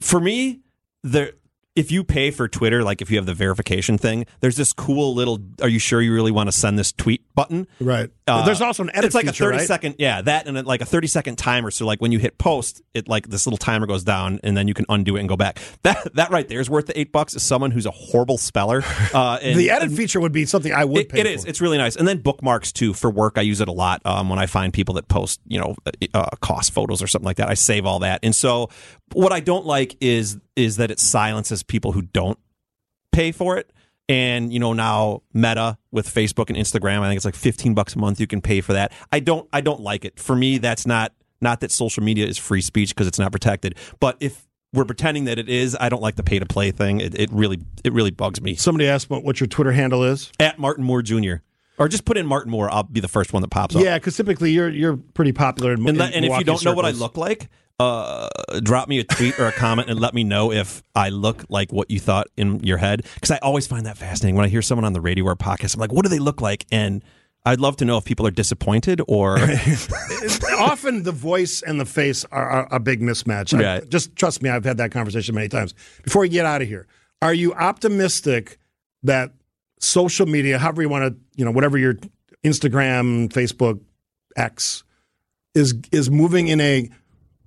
for me, there. If you pay for Twitter, like if you have the verification thing, there's this cool little "Are you sure you really want to send this tweet?" button. Right. Uh, There's also an edit It's like feature, a thirty right? second, yeah, that and like a thirty second timer. So like when you hit post, it like this little timer goes down, and then you can undo it and go back. (laughs) That that right there is worth the eight bucks. As someone who's a horrible speller, (laughs) uh, and, the edit feature would be something I would it, pay it is. It's really nice. And then bookmarks too for work. I use it a lot um, when I find people that post, you know, uh, cost photos or something like that. I save all that. And so, what I don't like is is that it silences people who don't pay for it. And you know now Meta with Facebook and Instagram, I think it's like fifteen bucks a month. You can pay for that. I don't. I don't like it. For me, that's not not that social media is free speech because it's not protected. But if we're pretending that it is, I don't like the pay to play thing. It, it really it really bugs me. Somebody asked what, what your Twitter handle is. At Martin Moore Jr. Or just put in Martin Moore. I'll be the first one that pops up. Yeah, because typically you're you're pretty popular. In, And, in and if you don't know what I look like, uh, drop me a tweet or a comment and let me know if I look like what you thought in your head. Because I always find that fascinating when I hear someone on the radio or podcast. I'm like, what do they look like? And I'd love to know if people are disappointed or (laughs) (laughs) often the voice and the face are, are a big mismatch. I- Right. just trust me, I've had that conversation many times. Before we get out of here, are you optimistic that social media, however you want to, you know, whatever your Instagram, Facebook, X, is is moving in a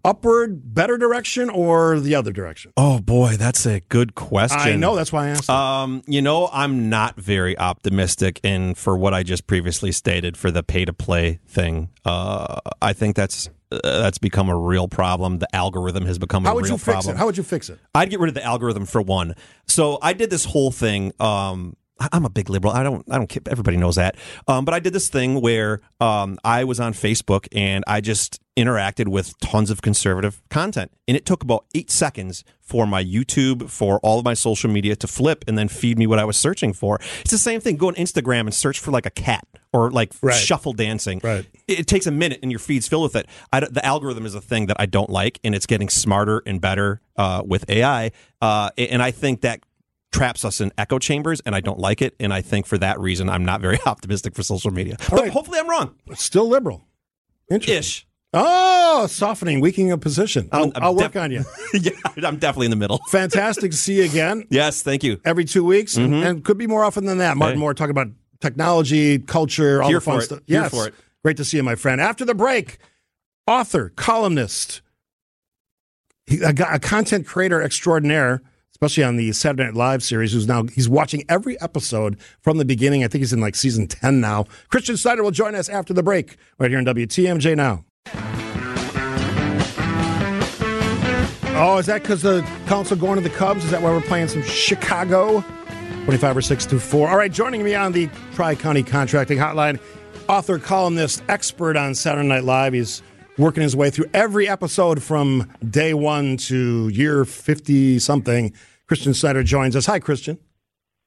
upward, better direction or the other direction? Oh boy, that's a good question. I know that's why I asked. Um, you know, I'm not very optimistic in for what I just previously stated for the pay to play thing. Uh, I think that's uh, that's become a real problem. The algorithm has become How a would real you fix problem. it? How would you fix it? I'd get rid of the algorithm for one. So I did this whole thing. Um, I'm a big liberal. I don't. I don't. care. Everybody knows that. Um, but I did this thing where um, I was on Facebook and I just interacted with tons of conservative content, and it took about eight seconds for my YouTube, for all of my social media to flip and then feed me what I was searching for. It's the same thing. Go on Instagram and search for like a cat or like Right. shuffle dancing. Right. It, it takes a minute, and your feed's filled with it. I the algorithm is a thing that I don't like, and it's getting smarter and better uh, with AI. Uh, and I think that traps us in echo chambers, and I don't like it. And I think for that reason, I'm not very (laughs) optimistic for social media. but hopefully, I'm wrong. Still liberal. Interesting. Ish. Oh, softening, weakening of position. I'll, I'm- I'm work on you. (laughs) yeah, I'm definitely in the middle. (laughs) Fantastic to see you again. Yes, thank you. Every two weeks, and, and could be more often than that. Martin Mm-hmm. Hey. Moore talking about technology, culture, all Here the fun stuff. Here Yes, for it. great to see you, my friend. After the break, author, columnist, a, a content creator extraordinaire, especially on the Saturday Night Live series. Who's now he's watching every episode from the beginning. I think he's in like season ten now. Christian Schneider will join us after the break right here on WTMJ now. Oh, is that because the Counsell going to the Cubs? Is that why we're playing some Chicago? 25 or 624. All right, joining me on the Tri County Contracting Hotline, author, columnist, expert on Saturday Night Live. He's working his way through every episode from day one to year 50 something. Christian Schneider joins us. Hi, Christian.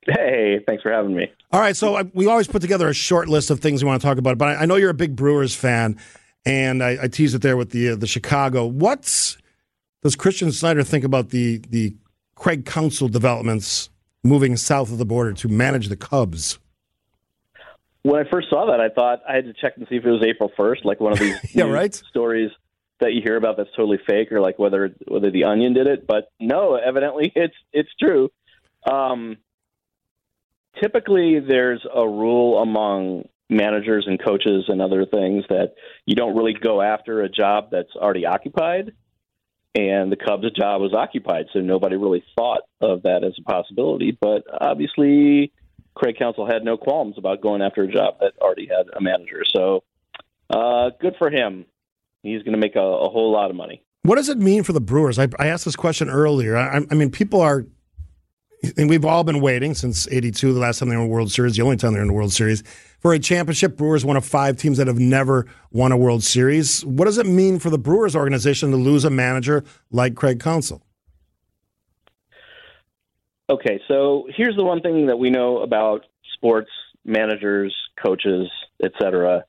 Hey, thanks for having me. All right, so I, we always put together a short list of things we want to talk about, but I, I know you're a big Brewers fan, and I, I teased it there with the uh, the Chicago. What's does Christian Schneider think about the the Craig Counsell developments moving south of the border to manage the Cubs? When I first saw that, I thought I had to check and see if it was April 1st, like one of these (laughs) Yeah, right. stories that you hear about that's totally fake, or like whether whether the Onion did it. But no, evidently (laughs) it's it's true. Um, typically, there's a rule among managers and coaches and other things that you don't really go after a job that's already occupied. And the Cubs' job was occupied, so nobody really thought of that as a possibility. But obviously, Craig Counsell had no qualms about going after a job that already had a manager. So uh, good for him. He's going to make a, a, whole lot of money. What does it mean for the Brewers? I, I asked this question earlier. I, I, mean, people are, and we've all been waiting since '82, the last time they were in World Series, the only time they're in the World Series, for a championship. Brewers, one of five teams that have never won a World Series. What does it mean for the Brewers organization to lose a manager like Craig Counsell? Okay, so here's the one thing that we know about sports managers, coaches, etc.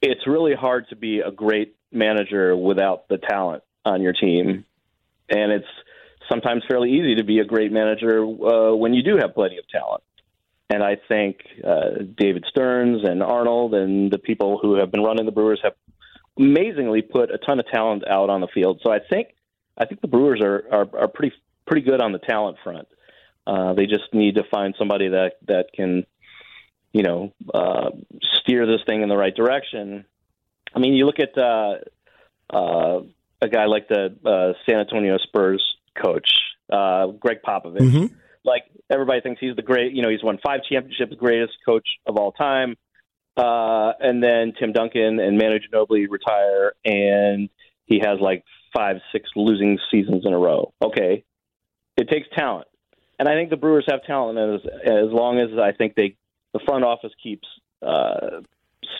It's really hard to be a great manager without the talent on your team, and it's sometimes fairly easy to be a great manager uh, when you do have plenty of talent. And I think uh, David Stearns and Arnold and the people who have been running the Brewers have amazingly put a ton of talent out on the field. So I think I think the Brewers are are, are pretty pretty good on the talent front. Uh, they just need to find somebody that that can, you know, uh, steer this thing in the right direction. I mean, you look at uh, uh, a guy like the uh, San Antonio Spurs coach, uh, Gregg Popovich. Mm-hmm. Like everybody thinks he's the great, you know, he's won five championships, greatest coach of all time. Uh, and then Tim Duncan and Manu Ginobili retire, and he has like five, six losing seasons in a row. Okay, it takes talent, and I think the Brewers have talent as as long as I think they the front office keeps uh,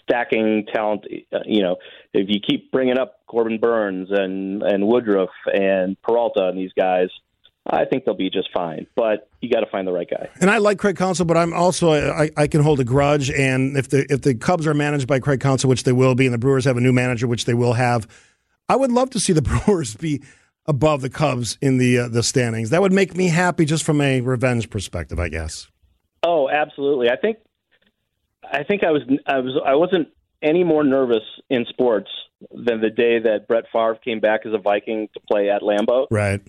stacking talent. Uh, you know, if you keep bringing up Corbin Burnes and and Woodruff and Peralta and these guys. I think they'll be just fine, but you got to find the right guy. And I like Craig Counsell, but I'm also I, I can hold a grudge. And if the if the Cubs are managed by Craig Counsell, which they will be, and the Brewers have a new manager, which they will have, I would love to see the (laughs) Brewers be above the Cubs in the uh, the standings. That would make me happy just from a revenge perspective, I guess. Oh, absolutely. I think I think I was I was I wasn't any more nervous in sports than the day that Brett Favre came back as a Viking to play at Lambeau. Right.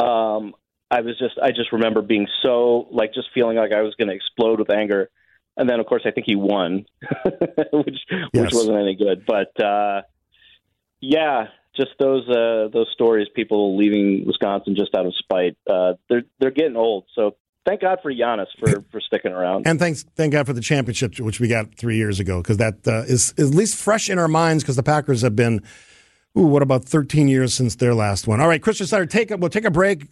Um, I was just I just remember being so like just feeling like I was going to explode with anger, and then of course I think he won, (laughs) which Yes. which wasn't any good. But uh, yeah, just those uh, those stories, people leaving Wisconsin just out of spite. Uh, they're they're getting old. So thank God for Giannis for for sticking around. And thanks, thank God for the championship, which we got three years ago, because that uh, is, is at least fresh in our minds. Because the Packers have been, ooh, what about 13 years since their last one? All right, Christian Schneider, take a, we'll take a break.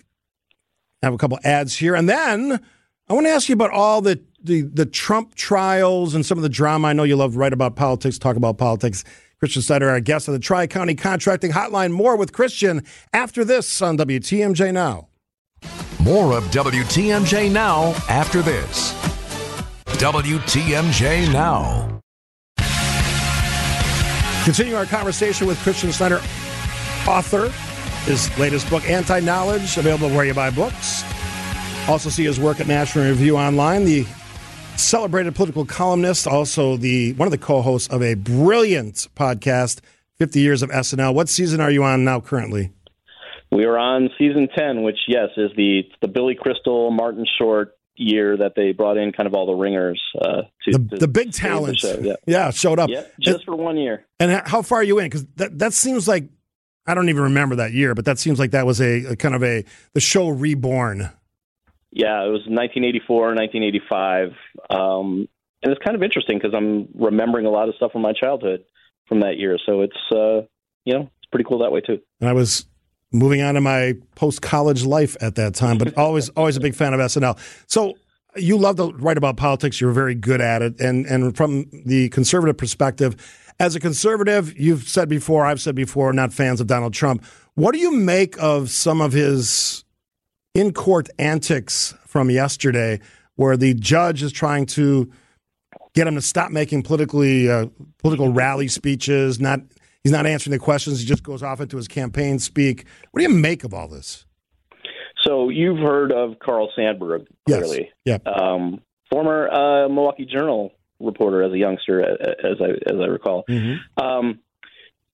Have a couple ads here, and then I want to ask you about all the, the the Trump trials and some of the drama. I know you love to write about politics, talk about politics. Christian Schneider, our guest on the Tri County Contracting Hotline. More with Christian after this on WTMJ Now. More of WTMJ Now after this. WTMJ Now. Continue our conversation with Christian Schneider, author. His latest book, Anti Knowledge, available where you buy books. Also, see his work at National Review Online. The celebrated political columnist, also the one of the co-hosts of a brilliant podcast, 50 Years of SNL. What season are you on now currently? We are on season ten, which yes is the the Billy Crystal, Martin Short year that they brought in kind of all the ringers uh, to, The, to the big save talent, show. Yeah. yeah, showed up. Yep, just for one year. And how far are you in? Because that, that seems like I don't even remember that year, but that seems like that was a, a kind of a the show reborn. Yeah, it was 1984, 1985, um, and it's kind of interesting because I'm remembering a lot of stuff from my childhood from that year. So it's uh, you know it's pretty cool that way too. And I was moving on to my post college life at that time, but always (laughs) always a big fan of SNL. So you love to write about politics. You're very good at it, and and from the conservative perspective, as a conservative, you've said before, I've said before, not fans of Donald Trump. What do you make of some of his in court antics from yesterday, where the judge is trying to get him to stop making politically uh, political rally speeches, not He's not answering the questions. He just goes off into his campaign speak. What do you make of all this? So you've heard of Carl Sandburg, clearly. Yes. Yeah. Um, former uh, Milwaukee Journal reporter as a youngster, as I as I recall. Um,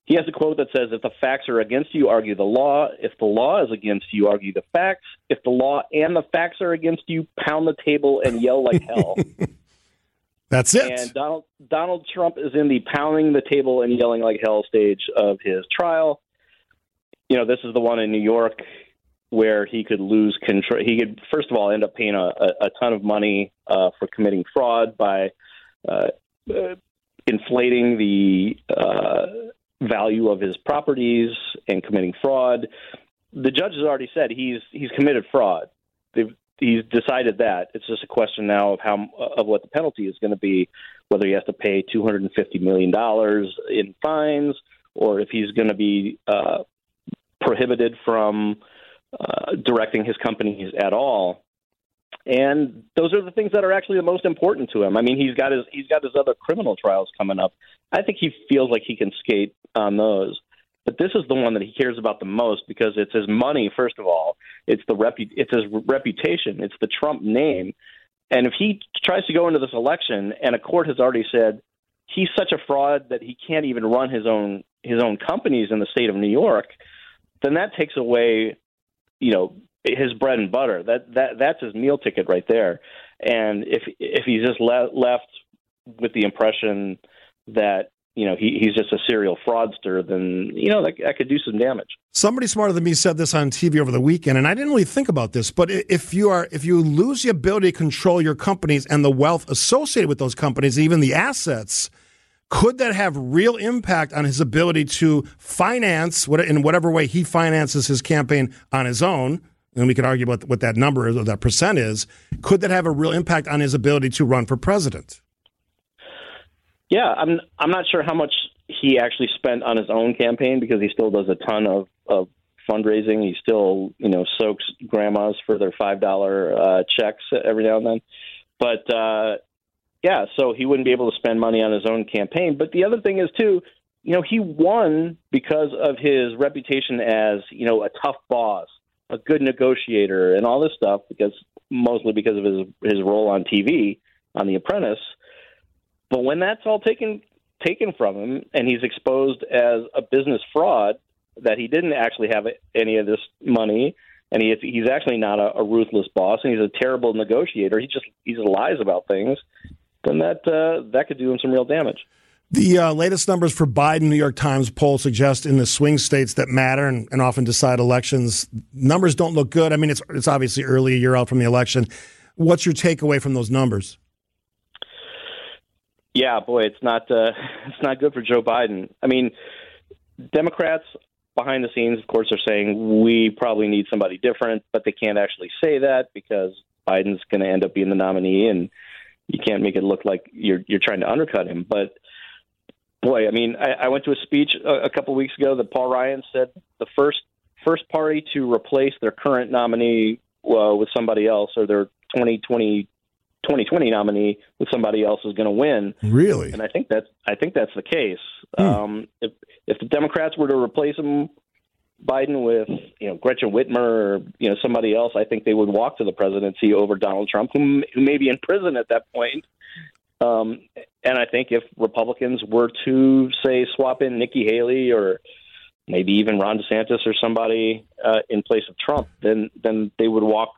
he has a quote that says, "If the facts are against you, argue the law. If the law is against you, argue the facts. If the law and the facts are against you, pound the table and yell like hell." (laughs) That's it. And Donald Donald Trump is in the pounding the table and yelling like hell stage of his trial. You know, this is the one in New York. where he could lose control. He could, first of all, end up paying a, a, ton of money uh, for committing fraud by uh, uh, inflating the uh, value of his properties and committing fraud. The judge has already said he's he's committed fraud. They've, he's decided that. It's just a question now of how of what the penalty is going to be, whether he has to pay two hundred and fifty million dollars in fines, or if he's going to be uh, prohibited from uh, directing his companies at all. And those are the things that are actually the most important to him. I mean, he's got his he's got his other criminal trials coming up. I think he feels like he can skate on those. But this is the one that he cares about the most because it's his money. First of all, it's the repu- it's his reputation, it's the Trump name. And if he tries to go into this election, and a court has already said he's such a fraud that he can't even run his own his own companies in the state of New York, then that takes away, you know, his bread and butter. That that that's his meal ticket right there. And if if he's just le- left with the impression that you know he, he's just a serial fraudster, then you know that, that could do some damage. Somebody smarter than me said this on TV over the weekend, and I didn't really think about this. But if you are if you lose the ability to control your companies and the wealth associated with those companies, even the assets, could that have real impact on his ability to finance in whatever way he finances his campaign on his own? And we could argue about what that number is or that percent is. Could that have a real impact on his ability to run for president? Yeah, I'm I'm not sure how much he actually spent on his own campaign because he still does a ton of, of fundraising. He still, you know, soaks grandmas for their five dollar uh, checks every now and then. But uh, yeah, so he wouldn't be able to spend money on his own campaign. But the other thing is too, you know, he won because of his reputation as you know a tough boss, a good negotiator, and all this stuff. Because mostly because of his his role on TV on The Apprentice. But when that's all taken taken from him and he's exposed as a business fraud that he didn't actually have any of this money and he he's actually not a, a ruthless boss and he's a terrible negotiator. He just he just lies about things. Then that uh, that could do him some real damage. The uh, latest numbers for Biden, New York Times poll suggest in the swing states that matter and, and, often decide elections, numbers don't look good. I mean, it's it's obviously early a year out from the election. What's your takeaway from those numbers? Yeah, boy, it's not uh, it's not good for Joe Biden. I mean, Democrats behind the scenes, of course, are saying we probably need somebody different, but they can't actually say that because Biden's going to end up being the nominee, and you can't make it look like you're you're trying to undercut him. But boy, I mean, I, I went to a speech a, a couple weeks ago that Paul Ryan said the first first party to replace their current nominee uh, with somebody else or their 2020 2020 nominee with somebody else is going to win. Really? And I think that's I think that's the case. Hmm. Um, if if the Democrats were to replace him, Biden with you know Gretchen Whitmer or you know somebody else, I think they would walk to the presidency over Donald Trump, who who may be in prison at that point. Um, and I think if Republicans were to say swap in Nikki Haley or maybe even Ron DeSantis or somebody uh, in place of Trump, then then they would walk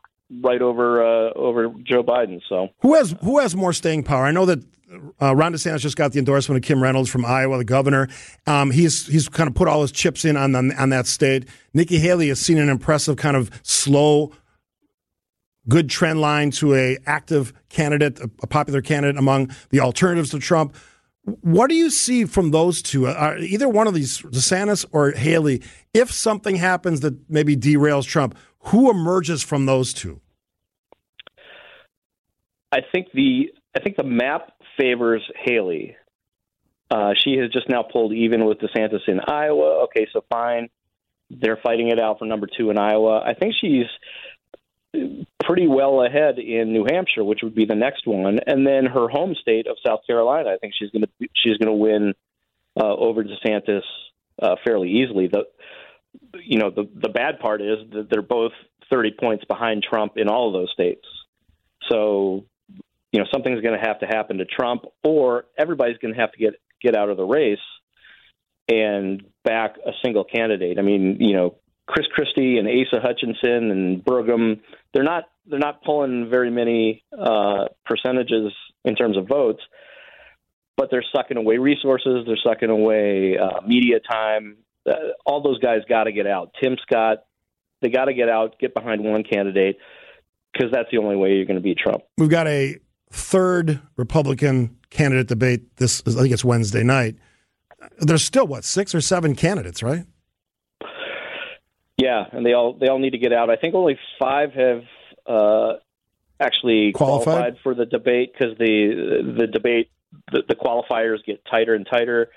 right over uh, over Joe Biden. So who has who has more staying power? I know that uh, Ron DeSantis just got the endorsement of Kim Reynolds from Iowa, the governor. Um, he's he's kind of put all his chips in on the, on that state. Nikki Haley has seen an impressive kind of slow, good trend line to a active candidate, a, popular candidate among the alternatives to Trump. What do you see from those two? Uh, either one of these, DeSantis or Haley, if something happens that maybe derails Trump, who emerges from those two? I think the I think the map favors Haley. Uh, she has just now pulled even with DeSantis in Iowa. Okay, so fine. They're fighting it out for number two in Iowa. I think she's pretty well ahead in New Hampshire, which would be the next one, and then her home state of South Carolina. I think she's going to she's going to win uh, over DeSantis uh, fairly easily. The you know the the bad part is that they're both 30 points behind Trump in all of those states. So you know something's going to have to happen to Trump, or everybody's going to have to get get out of the race and back a single candidate. I mean, you know, Chris Christie and Asa Hutchinson and Burgum, they're not they're not pulling very many uh, percentages in terms of votes, but they're sucking away resources. They're sucking away uh, media time. Uh, all those guys got to get out. Tim Scott, They got to get out, get behind one candidate, because that's the only way you're going to beat Trump. We've got a third Republican candidate debate. This I think it's Wednesday night. There's still what six or seven candidates, right? Yeah, and they all they all need to get out. I think only five have uh, actually Qualified? qualified, for the debate because the the debate the, the qualifiers get tighter and tighter.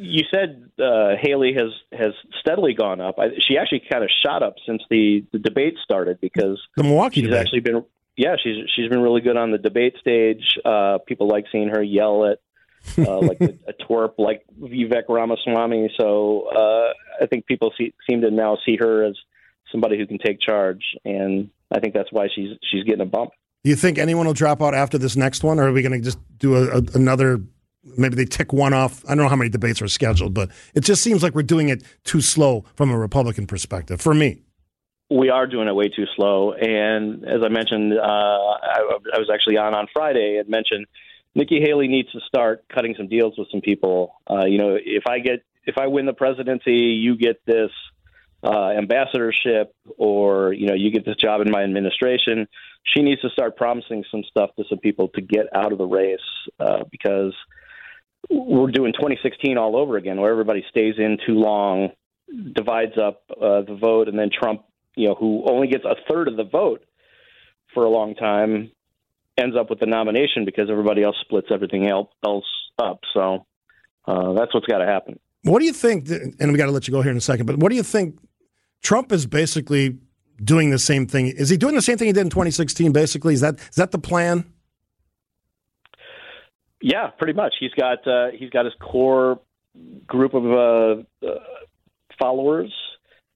You said uh, Haley has has steadily gone up. I, she actually kind of shot up since the, the debate started because The Milwaukee she's debate. actually been yeah she's she's been really good on the debate stage. Uh, people like seeing her yell at uh, like a, a twerp like Vivek Ramaswamy. So uh, I think people see, seem to now see her as somebody who can take charge, and I think that's why she's she's getting a bump. Do you think anyone will drop out after this next one, or are we going to just do a, a, another? Maybe they tick one off. I don't know how many debates are scheduled, but it just seems like we're doing it too slow from a Republican perspective. For me, we are doing it way too slow. And as I mentioned, uh, I, I was actually on on Friday and mentioned Nikki Haley needs to start cutting some deals with some people. Uh, you know, if I get if I win the presidency, you get this uh, ambassadorship, or you know, you get this job in my administration. She needs to start promising some stuff to some people to get out of the race uh, because we're doing 2016 all over again, where everybody stays in too long, divides up uh, the vote, and then Trump, you know, who only gets a third of the vote for a long time, ends up with the nomination because everybody else splits everything else up. So uh, that's what's got to happen. what do you think? that- And we got to let you go here in a second. But what do you think? Trump is basically doing the same thing. Is he doing the same thing he did in 2016? Basically, is that is that the plan? Yeah, pretty much. He's got uh, he's got his core group of uh, uh, followers,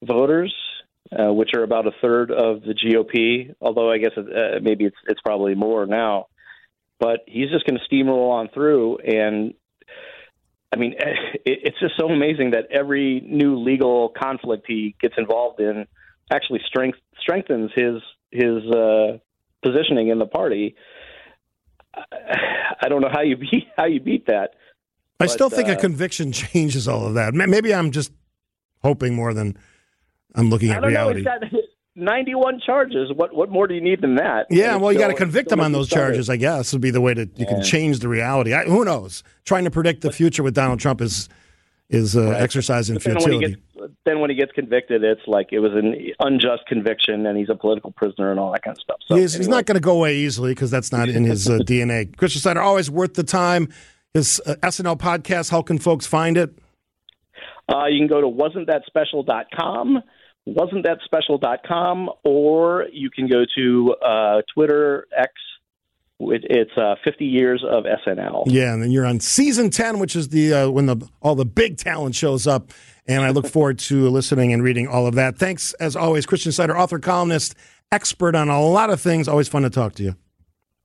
voters, uh, which are about a third of the GOP. Although I guess uh, maybe it's it's probably more now. But he's just going to steamroll on through, and I mean, (laughs) it, it's just so amazing that every new legal conflict he gets involved in actually strength, strengthens his his uh, positioning in the party. I don't know how you beat how you beat that. I But, still think uh, a conviction (laughs) changes all of that. Maybe I'm just hoping more than I'm looking I at don't reality. know. He's got (laughs) 91 charges. What what more do you need than that? Yeah, well, you got to convict him on those charges, I guess, would be the way to you can change the reality. I, who knows? Trying to predict the future with Donald Trump is is uh, exercising But then when, he futility. gets, then when he gets convicted, it's like it was an unjust conviction, and he's a political prisoner, and all that kind of stuff. So he's, he's not going to go away easily because that's not in his uh, (laughs) DNA. Christian Schneider, always worth the time. His uh, SNL podcast, how can folks find it? Uh, you can go to wasn'tthatspecial.com, wasn'tthatspecial.com, or you can go to uh, Twitter, X. It's uh, 50 years of SNL. Yeah, and then you're on season 10, which is the uh, when the all the big talent shows up. And I look (laughs) forward to listening and reading all of that. Thanks, as always, Christian Schneider, author, columnist, expert on a lot of things. Always fun to talk to you.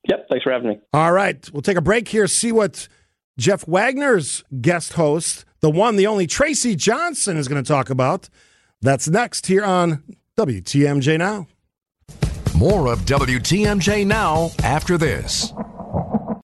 Yep, thanks for having me. All right, we'll take a break here, see what Jeff Wagner's guest host, the one, the only Tracy Johnson, is going to talk about. That's next here on WTMJ Now. More of WTMJ now after this.